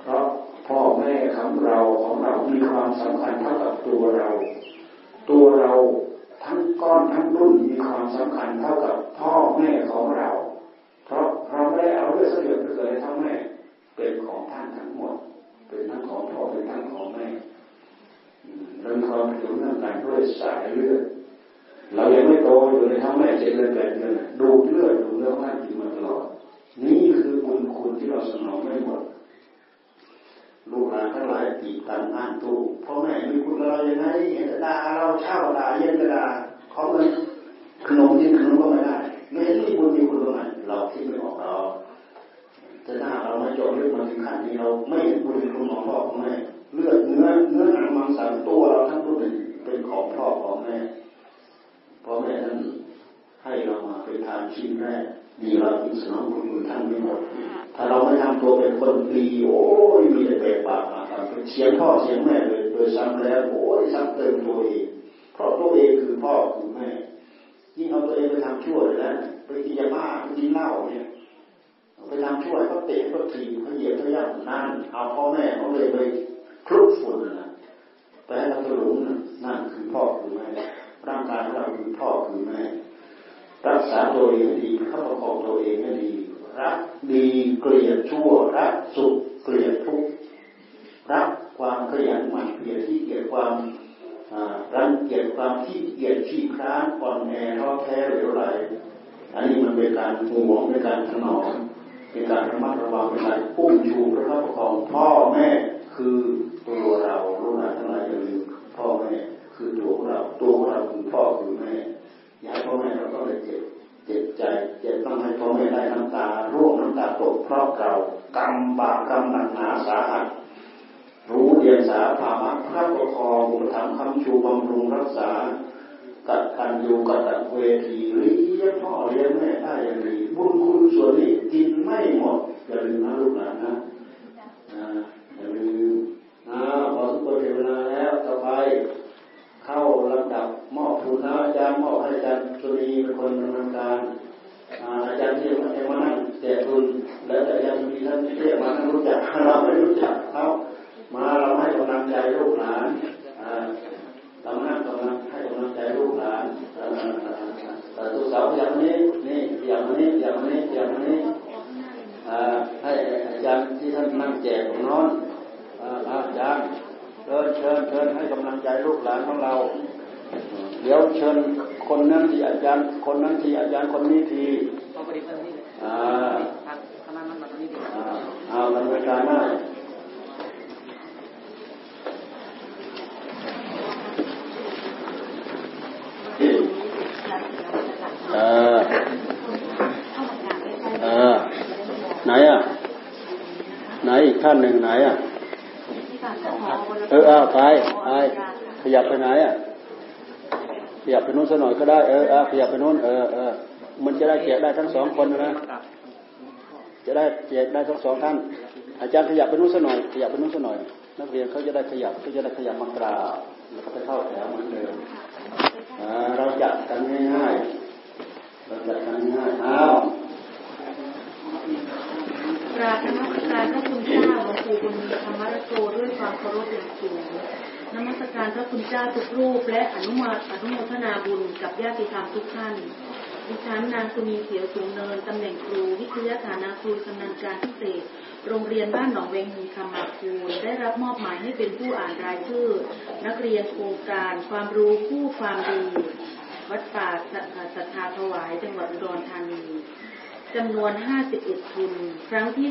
เพราะพ่อแม่ของเราของเรา มีความสำคัญเท่ากับตัวเรา ตัวเราทั้งก้อนทั้งรุ่นมีความสำคัญเท่ากับพ่อแม่ของเรา เพราะเราไม่ได้เอาเรื่องเสียไปเกิดทั้งแม่เป็นของท่านทั้งหมด เป็นทั้งของพ่อเป็นทั้งของแม่ เรามีความเกี่ยวเนื่องกันด้วยสายเลือดเรายังไม่โตอยู่ในท้องแม่เจ็ดเดือนแปดเดือนดูเลือดดูเลือดท่านกินมาตลอด นี่คือบุญคุณที่เราสนองไม่หมดลูกหลานทั้งหลายตีกันอ่านตู้พ่อแม่มีคุณเราอย่างไรเห็นด่าเราเช่าด่าเย็นกระดาขอเงินขนมกินขนมก็ไม่ได้ไม่เห็นมีบุญมีคุณตรงไหนเราคิดไม่ออกเราจะหน้าเราไม่จบเรื่องมาถึงขั้นนี้เราไม่เห็นบุญคุณของพ่อของแม่ เลือดเนื้อเนื้อหนังมังสันตัวเราทั้งหมดเป็นของพ่อของแม่พ่อแม่ท่านให้เรามาเป็นทานชิ้นแรกดีเราอิสนองบุญท่านไม่หมดถ้าเราไม่ทำตัวเป็นคนดีโอ้ยมีแต่แบกบาปมาทำเป็นเสียงพ่อเสียงแม่เลยโดยซ้ำแล้วโอ้ยซ้ำเติมตัวเองเพราะตัวเองคือพ่อคือแม่ยิ่งเอาตัวเองไปทำชั่วเลยนะไปกินยาบ้าไปกินเหล้าเนี่ยไปทำชั่วเขาเตะเขาถีบเขาเหยียบเขาย่ำนั่นเอาพ่อแม่เขาเลยไป คลุกฝุ่นนะไปให้เราถลุงนั่นคือพ่อคือแม่ร่างกายของเราคือพ่อคือแม่รักษาตัวเองดีเข้าประคองตัวเองให้ดี รักดีเกลียดชั่ว รักสุขเกลียดทุกข์รักความขยันหมั่นเพียรที่เกียดความรังเกียจความที่เกียจขี้คร้านอ่อนแอท้อแท้เหลวไหลอันนี้มันเป็นการห่วงเป็นการถนอมเป็นการระมัดระวังเป็นการพุ่งชูพระคับประคองพ่อแม่คือ ตัวเราลูกหลานทั้งหลายอย่าลืมพ่อแม่คือตัวของเรา ตัวของเราคือพ่อคือแม่อยากพ่อแม่เราก็เลยเจ็บเจ็บใจเจ็บต้องให้พ่อแม่ได้น้ำตาร่วงน้ำตาตกเพราะเรากรรมบาปกรรมหนักหนาสาหัสรู้เดียงสาภาวะพระปกคองอุปถัมคำชูบำรุงรักษา กัดกันอยู่กัดเวทีเลี้ยงพ่อเลี้ยงแม่ได้อย่างดีบุญคุณส่วนนี้กินไม่หมดอย่าลืมนะลูกหลานนะอย่าลืมนะพอทุกคนเวลาแล้วต่อไป เข้าลำดับมอบทุนนะอาจารย์มอบให้อาจารย์สุรี เป็นคนดำเนินการอาจารย์ที่มามานั่งแจกทุนแล้วอาจารย์สุรีท่านที่เรียกมาท่านรู้จักเราไม่รู้จักเขามาเราให้กำลังใจลูกหลานเราให้กำลังให้กำลังใจลูกหลานตัวสาวอย่างนี้นี่อย่างนี้อย่างนี้อย่างนี้ให้อาจารย์ที่ท่านนั่งแจกของน้องอาจารย์เชิญเชิญเชิญให้กำลังใจลูกหลานของเรา เดี๋ยวเชิญ คนนั้นที่อาจารย์ คนนั้นที่อาจารย์คนนี้ทีอ่าอ่าบรรยากาหน้าเออเออไหนอะ ไหนอีกท่านหนึ่งไหนอะ เออเอาไปไปขยับไปไหนอะ ขยับไปนู้นสักหน่อยก็ได้เออเอาขยับไปนู้นเออเออมันจะได้แจกได้ทั้งสองคนนะจะได้แจกได้ทั้งสองท่าน อาจารย์ขยับไปนู้นสักหน่อยขยับไปนู้นสักหน่อย นักเรียนเขาจะได้ขยับเขาจะได้ขยับมากราบแล้วก็ไปเข้าแถวเหมือนเดิมเราจัดกันง่ายๆเราจัดกันง่ายอ้าวกราบนมัสการพระคุณเจ้าหลวงปู่บุญมีธรรมรโตด้วยความเคารพอย่างสูง นมัสการพระคุณเจ้าทุกรูป และอนุโมทอนุโมทนาบุญกับญาติธรรมทุกท่านดิฉันนางสุนีเขียวสูงเนิน ตำแหน่งครู วิทยาฐานะครูชำนาญการพิเศษ โรงเรียนบ้านหนองเวงฮีคำมาคูลได้รับมอบหมายให้เป็นผู้อ่านรายชื่อ นักเรียนโครงการ ความรู้ผู้ความดี วัดป่าสัทธาถวายจังหวัดอุดรธานี จำนวน 51 ทุน ครั้งที่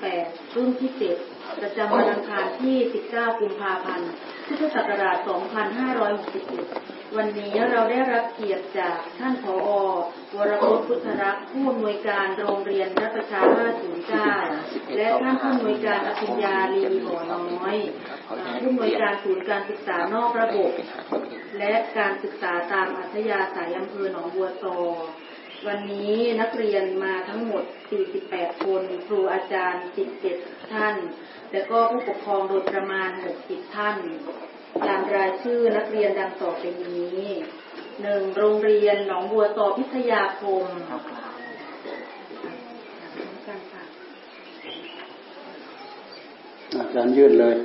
38 รุ่นที่ 7 ประจำวันอังคารที่ 19 กุมภาพันธ์ พุทธศักราช 2561 วันนี้เราได้รับเกียรติจากท่านผอวรพจน์พุทธรักษ์ผู้อำนวยการโรงเรียนรัตประชา509 และท่านผู้อำนวยการอภิญญาลีหัวน้อยผู้อำนวยการศูนย์การศึกษานอกระบบ และการศึกษาตามอัธยาศัยอำเภอหนองบัวตอ วันนี้นักเรียนมาทั้งหมด 48 คน ครูอาจารย์ 17 ท่าน และก็ผู้ปกครองโดยประมาณ 60 ท่าน ตามรายชื่อนักเรียนดังต่อไปนี้หนึ่งโรงเรียนหนองบัวตอพิทยาคม อาจารย์ยืดเลย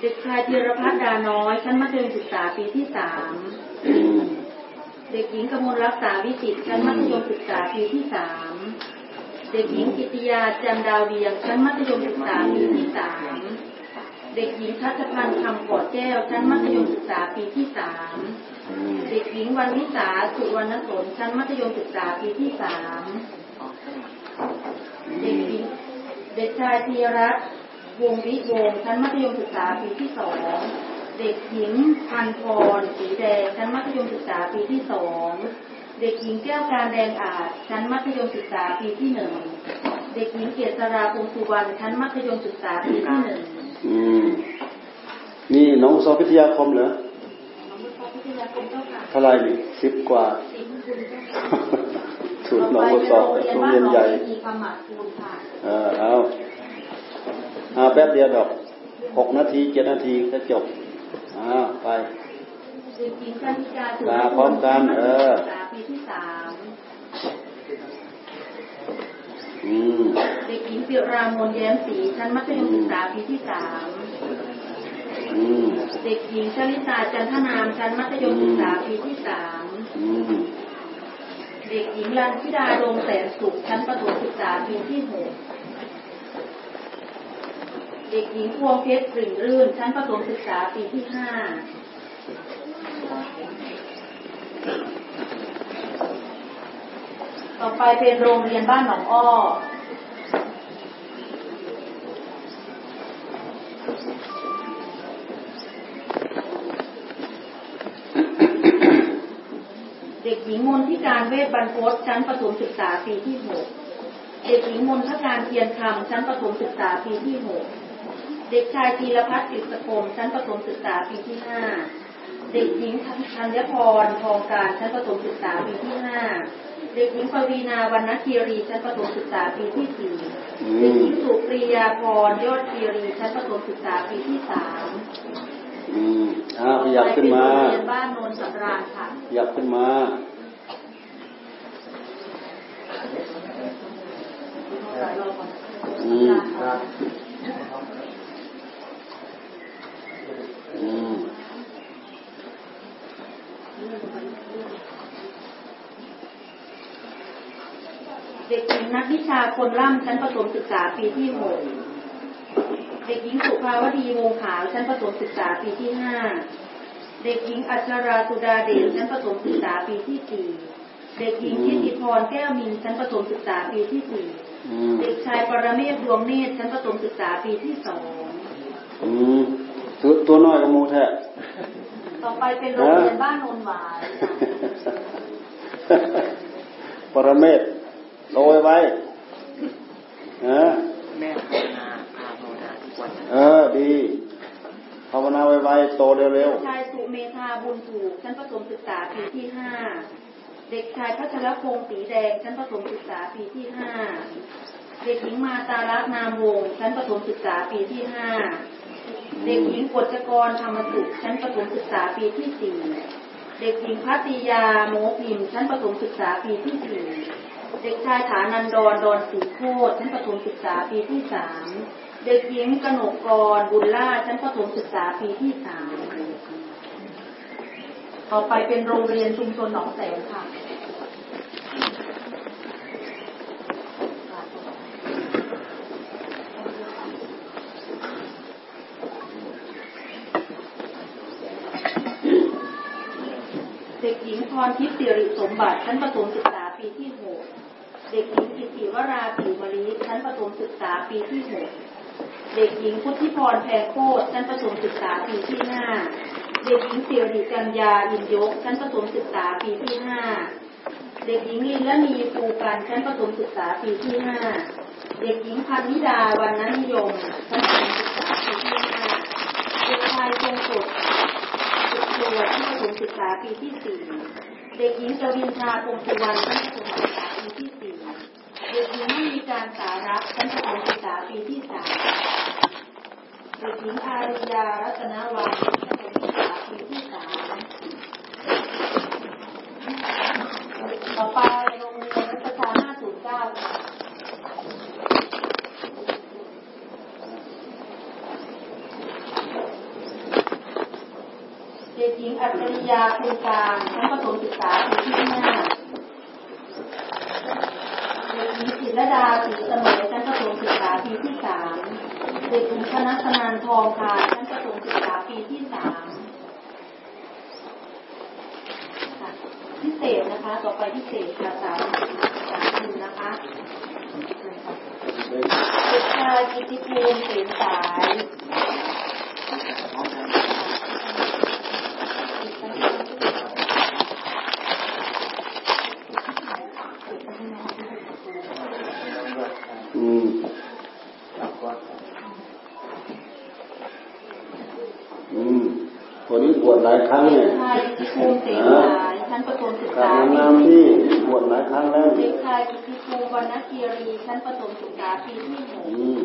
เด็กชายธีรพัฒน์ดาน้อย ชั้นมัธยมศึกษาปีที่สาม เด็กหญิงกมลรักษาวิจิตชั้นมัธยมศึกษาปีที่สามเด็กหญิงกิติยาจันดาวเดียงชั้นมัธยมศึกษาปีที่สามเด็กหญิงทัชพันธ์คำกอดแก้วชั้นมัธยมศึกษาปีที่สามเด็กหญิงวันวิสาสุวรรณสนชั้นมัธยมศึกษาปีที่สามเด็กหญิงเด็กชายธีรัตน์วงวิวงชั้นมัธยมศึกษาปีที่สอง เด็กหญิงพันพรสีแดงชั้นมัธยมศึกษาปีที่สองเด็กหญิงแก้วการแดงอาจชั้นมัธยมศึกษาปีที่หนึ่งเด็กหญิงเกษราภูสุวรรณชั้นมัธยมศึกษาปีที่หนึ่งอืมนี่น้องสอบพิทยาคมเหรอเท่าไรนี่สิบกว่าสุดน้องสอบโรงเรียนใหญ่เออเอาเอาแป๊บเดียวดอกหกนาทีเจ็ดนาทีก็จบ อ่าไปตาพร้อมกันเออปีที่สามเด็กหญิงปิรามนแย้มสีชั้นมัธยมศึกษาปีที่สามเด็กหญิงชลิตาจันทนามชั้นมัธยมศึกษาปีที่สามเด็กหญิงลันธิดาดงแสนสุขชั้นประถมศึกษาปีที่หก เด็กหญิงพวงเพชรสิ่งรื่น ชั้นประถมศึกษาปีที่ห้าต่อไปเป็นโรงเรียนบ้านหนองอ้อเด็กหญิงมนทิการเวทบรรพตชั้นประถมศึกษาปีที่หกเด็กหญิงมนทการเทียนคำชั้นประถมศึกษาปีที่หก เด็กชายธีรพัฒน์กิตคมชั้นประถมศึกษาปีที่ห้าเด็กหญิงธัญพรทองการชั้นประถมศึกษาปีที่ห้าเด็กหญิงปวีนาวันนัคีรีชั้นประถมศึกษาปีที่สี่เด็กหญิงสุปรียาพรยอดคีรีชั้นประถมศึกษาปีที่สามอืมอ้าวอยากขึ้นมาเรียนบ้านโนนสำราญค่ะอยากขึ้นมาอืม เด็กหญิงนักวิชาคนล่ำชั้นประถมศึกษาปีที่หกเด็กหญิงสุภาวดีวงขาวชั้นประถมศึกษาปีที่ห้าเด็กหญิงอัชราสุดาเดชชั้นประถมศึกษาปีที่สี่เด็กหญิงทิติพรแก้วมินชั้นประถมศึกษาปีที่สี่เด็กชายปรเมศดวงเนตรชั้นประถมศึกษาปีที่สอง ตัวตัวน้อยกับมูแท้ต่อไปเป็นโรงเรียนบ้านโนนหวายปรเมศโรยไว้เออแม่ภาวนาภาวนาทุกวันเออดีภาวนาไว้ๆโตเร็วๆชายสุเมธาบุญถูกชั้นประถมศึกษาปีที่ห้าเด็กชายพัชรพงศ์สีแดงชั้นประถมศึกษาปีที่ห้าเด็กหญิงมาตาลักนามวงชั้นประถมศึกษาปีที่ห้า เด็กหญิงกฎจกรธรรมสุขชั้นประถมศึกษาปีที่สี่เด็กหญิงพัติยาโมพิมชั้นประถมศึกษาปีที่สี่เด็กชายฐานันดรดอนสีโคตชั้นประถมศึกษาปีที่สามเด็กหญิงกนกกรบุญล่าชั้นประถมศึกษาปีที่สามต่อไปเป็นโรงเรียนชุมชนหนองแสงค่ะ เด็กหญิง พรทิพย์สิริสมบัติชั้นประถมศึกษาปีที่หกเด็กหญิงกิติวราผิวมลีชั้นประถมศึกษาปีที่หกเด็กหญิงพุทธิพรแพงโคตชั้นประถมศึกษาปีที่ห้าเด็กหญิงสิริกัญญาอินยกชั้นประถมศึกษาปีที่ห้าเด็กหญิงลินละนีภูกันชั้นประถมศึกษาปีที่ห้าเด็กหญิงพันนิดาวันนันิยมชั้นประถมศึกษาปีที่ห้าเด็กชายทรงกฎสุด ตัวชั้นประถมศึกษาปีที่สี่เด็กหญิงกวินชาพงสุวรรณชั้นประถมศึกษาปีที่สี่เด็กหญิงไม่มีการสารักชั้นประถมศึกษาปีที่สามเด็กหญิงอาริยารัตนวัฒน์ชั้นประถมศึกษาปีที่สามต่อไปโรงเรียนรัชกาล509ค่ะ เด็กหญิงอัจฉริยาคุณการชั้นประถมศึกษาปีที่ห้าเด็กหญิงศิรดาศรีเสมอชั้นประถมศึกษาปีที่สามเด็กหญิงคณะสนานทองคาชั้นประถมศึกษาปีที่สามค่ะพิเศษนะคะ ต่อไปพิเศษค่ะสามสามหนึ่งนะคะเด็กชายกิติภูมิเสนสาย อืมอืมคนนี้บวชหลายครั้ง เด็ เนี่ย กชายกิติภูมิเสนสายชั้นประถมศึก กับ ษาปี นาม ที่ ที่บวชหลายครั้งแล้ว เด็กชายกิติภูมิวรรณคีรี ชั้นประถมศึกษาปีที่หกอืม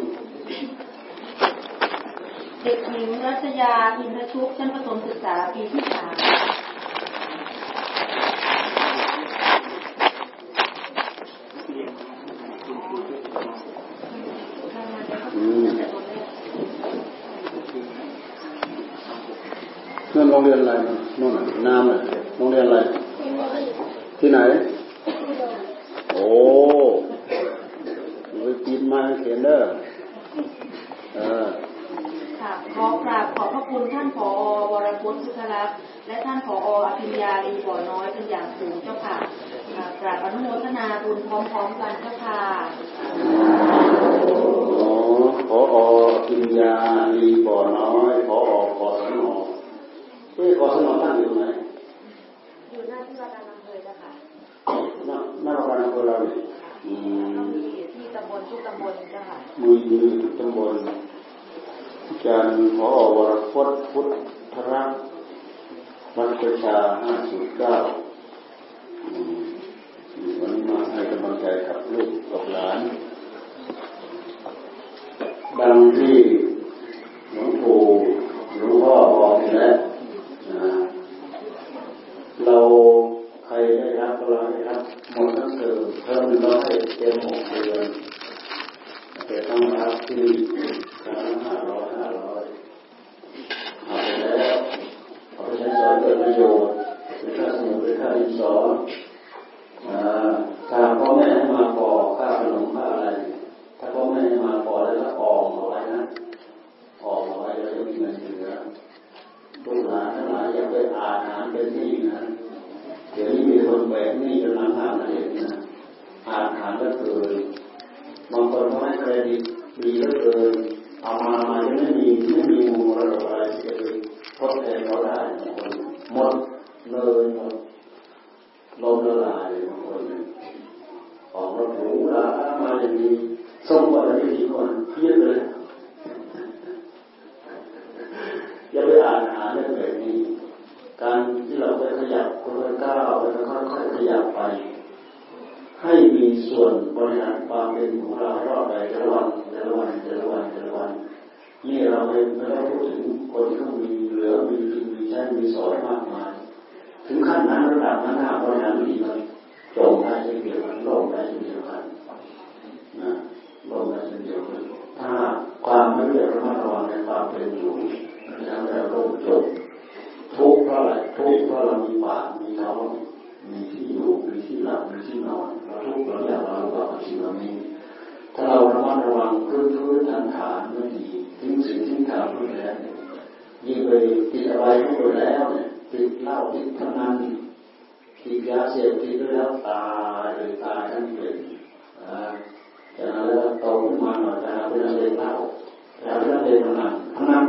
เด็กหญิงรัชยาอินทชุกชั้นประถมศึกษาปีที่สามอืมนั่นโรงเรียนอะไรนู่นน่ะนามน่ะโรงเรียนอะไร ที่ไหน โอ้ไปปีนมาเขียนเด้อเออ ค่ะขอกราบขอบพระคุณท่านผอวรพจน์พุทธรักษ์ และท่านผออภิญญาลีบ่อน้อยเป็นอย่างสูงเจ้าค่ะกราบอนุโมทนาบุญพร้อมๆกันเจ้าค่ะอ๋ออปิญญาลีบ่อน้อยพออกศนเอ้ยกศนตั้งอยู่ไหนอยู่หน้าที่ว่าการอำเภอเจ้าค่ะหน้าหน้าโรงพยาบาลอำเภอเราเนี่ยอืก็มมีที่ตำบลทุกตำบลเจ้าค่ะมือยืนตำบลอาจารย์พอวรพจน์พุทธรักษ์ วัดประชาห้าสิบเก้าวันนี้มาให้กำลังใจกับลูกกับหลาน ดังที่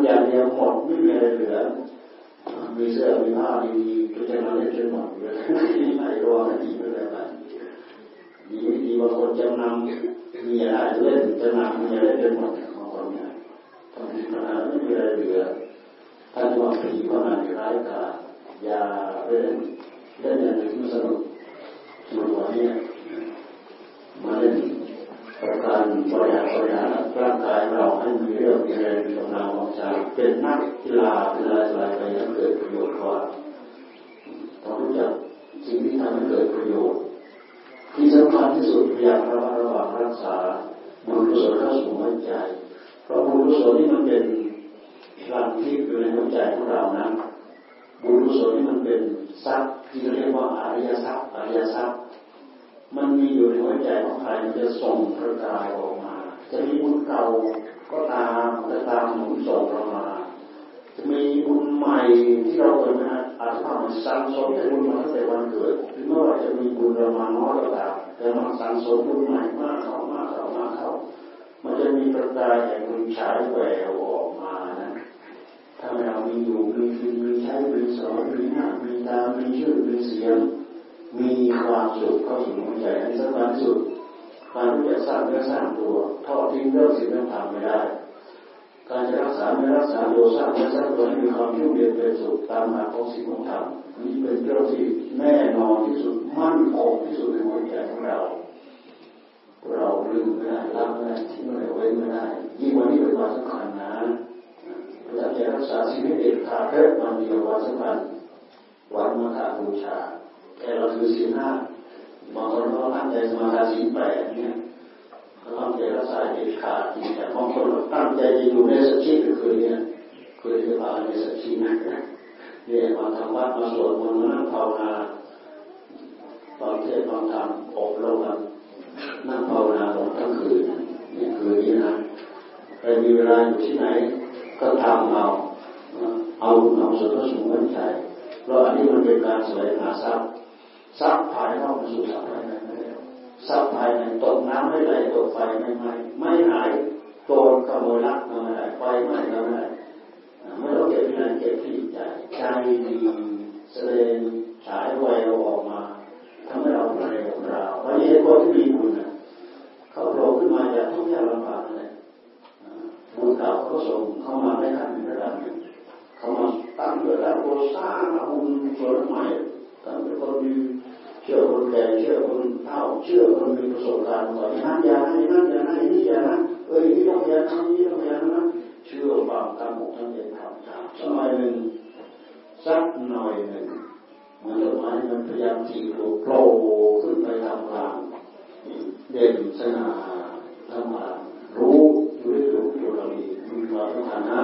อย่างเดียวหมดไม่มีอะไรเหลือ มีเสื้อมีผ้ามีตัวจะมาเล่นจนหมดเลยไหนรอดีไปเลยไปดีไม่ดีบางคนจำนำมีอะไรเล่นจำนำมีอะไรจนหมดบางคนเนี่ยทำดีพนันไม่มีอะไรเหลือท่านว่าผีพนันอยู่ร้ายกาอย่าเล่นเล่นอย่างนี้มันสนุกสนุกกว่านี้มาเล่นประ การบริหารบริหารร่างกายเราให้มีเรื่องมีแรงมีกำลังวังชาเป็นนักกีฬาเป็นอะไรอะไรไปยังเกิดประโยชน์กว่าต้องรู้จักสิ่งที่ทำให้เกิดประโยชน์ ที่สำคัญที่สุดพยายามระมัดระวังรักษาบุญกุศลเข้าสู่หัวใจ เพราะบุญกุศลนี่มันเป็นหลักที่อยู่ในหัวใจของเรานะบุญกุศลนี่มันเป็นทรัพย์ที่เรียกว่าอริยทรัพย์อริยทรัพย์ มันมีอยู่ในหัวใจของใครมันจะส่งประกายออกมา จะมีบุญเก่าก็ตามจะตามหนุนส่งเรามา จะมีบุญใหม่ที่เราเคยมาอาจจะทำสั่งสมแต่บุญมาตั้งแต่วันเกิดถึงแม้ว่าจะมีบุญเรามาน้อยก็ตามแต่มันสั่งสมบุญใหม่มากเข้ามากเข้ามากเข้ามันจะมีประกายแห่งบุญฉายแววออกมานะถ้าเรามีอยู่มีกินมีใช้มีสอนมีหน้ามีตามีชื่อมีเสียง มีความสุขเข้าสู่หัวใจอันสำคัญสุดการที่จะสร้างเนื้อสร้างตัวทอดทิ้งเรื่องสิ่งนั้นทำไม่ได้ การจะรักษาไม่รักษาตัวสร้างเนื้อสร้างตัวให้มีความยุ่งเหยิงเป็นสุขตามหลักของสิ่งของธรรมนี่เป็นเรื่องที่แน่นอนที่สุดมั่นคงที่สุดในหัวใจของเรา เราลืมไม่ได้ละไม่ได้ทิ้งไม่ได้ไว้ไม่ได้ยิ่งวันนี้เป็นวันสำคัญนะเราจะรักษาชีวิตเด็ดขาดเพิ่มวันเดียววันสำคัญวันมาฆบูชา แต่เราถือศีลห้าบางคนก็ตั้งใจสมาทานศีลแปดเนี่ยเขาตั้งใจรักษาเด็ดขาดแต่บางคนตั้งใจจะอยู่ในสัจจิก็คือเนี่ยคือจะพาในสัจจินะเนี่ยมาทำวัดมาสวดมนต์มานั่งภาวนาบางเทศบางธรรมอบรมกันนั่งภาวนาของทั้งคืนนี่คืนนี้นะใครมีเวลาอยู่ที่ไหน ก็ทำเอาเอาเอาสุดก็สูงมั่นใจเพราะอันนี้มันเป็นการสวงหาทรัพย์ ทรัพย์ภายนอกสู่ทรัพย์ภายในไม่ได้ทรัพย์ภายในตกน้ำไม่ไหลตกไฟไม่ไหม้ไม่หายโจรขโมยลักมาไม่ได้ไฟไหม้ก็ไม่ได้ไม่ต้องเก็บที่ไหนเก็บที่ใจใจดีแสดงฉายแววออกมาทำให้เราเป็นของเราเพราะเหตุผลที่มีบุญเขาโผล่ขึ้นมาจากทุกข์ยากลำบากเลยบุญเก่าเขาส่งเข้ามาได้ขั้นระดับหนึ่งเขามาตั้งเกิดแล้วโคสร้างบุญส่วนใหม่ตั้งเป็นคนมี ชื่อคนแก่เชื่อคนเฒ่าเชื่อคนมีประสบการณ์ก่อนนั้นอย่าให้นั่นอย่าให้นี่อย่านะเอ้ยนี่ต้องอย่าทำนี่ต้องอย่านะเชื่อฟังตามหมดทั้งเย็นทำสมัยหนึ่งสักหน่อยหนึ่งมันดอกไม้มันพยายามจีบโผล่ขึ้นไปทำกลางเด่นสง่าทำมารู้อยู่ด้วยรู้อยู่เรามีมีความสำคัญนะ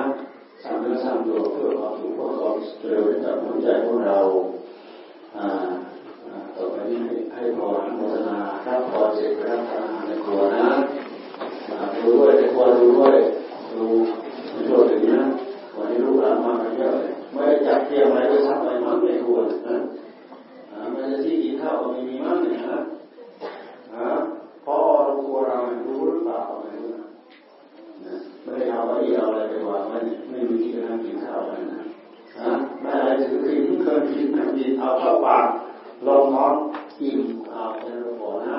สร้างเนื้อสร้างตัวเพื่อความสุขเพื่อความเจริญให้กับหัวใจของเราอ่า ต่อไปนี้ให้ให้พรโมทนารับพรเสร็จรับทานในครัวนะดูด้วยในครัวดูด้วยดูในครัวถึงนะวันนี้ลูกหลานมากันเยอะเลยไม่ได้จัดเตรียมอะไรไว้สักหน่อยมั้งในครัวนะไมันจะที่กินข้าวมีมีมั้งเนี่ยนะพอเราครัวเรารู้หรือเปล่าไม่รู้นะไม่ได้เอาอะไรเอาอะไรไปวางไม่ไม่มีที่นั่งกินข้าวเลยนะฮะไม่อะไรถือกินเคยกินนั่งกินเอาเข้าปาก ลงน้องอิ่มอาเป็นหัวนะ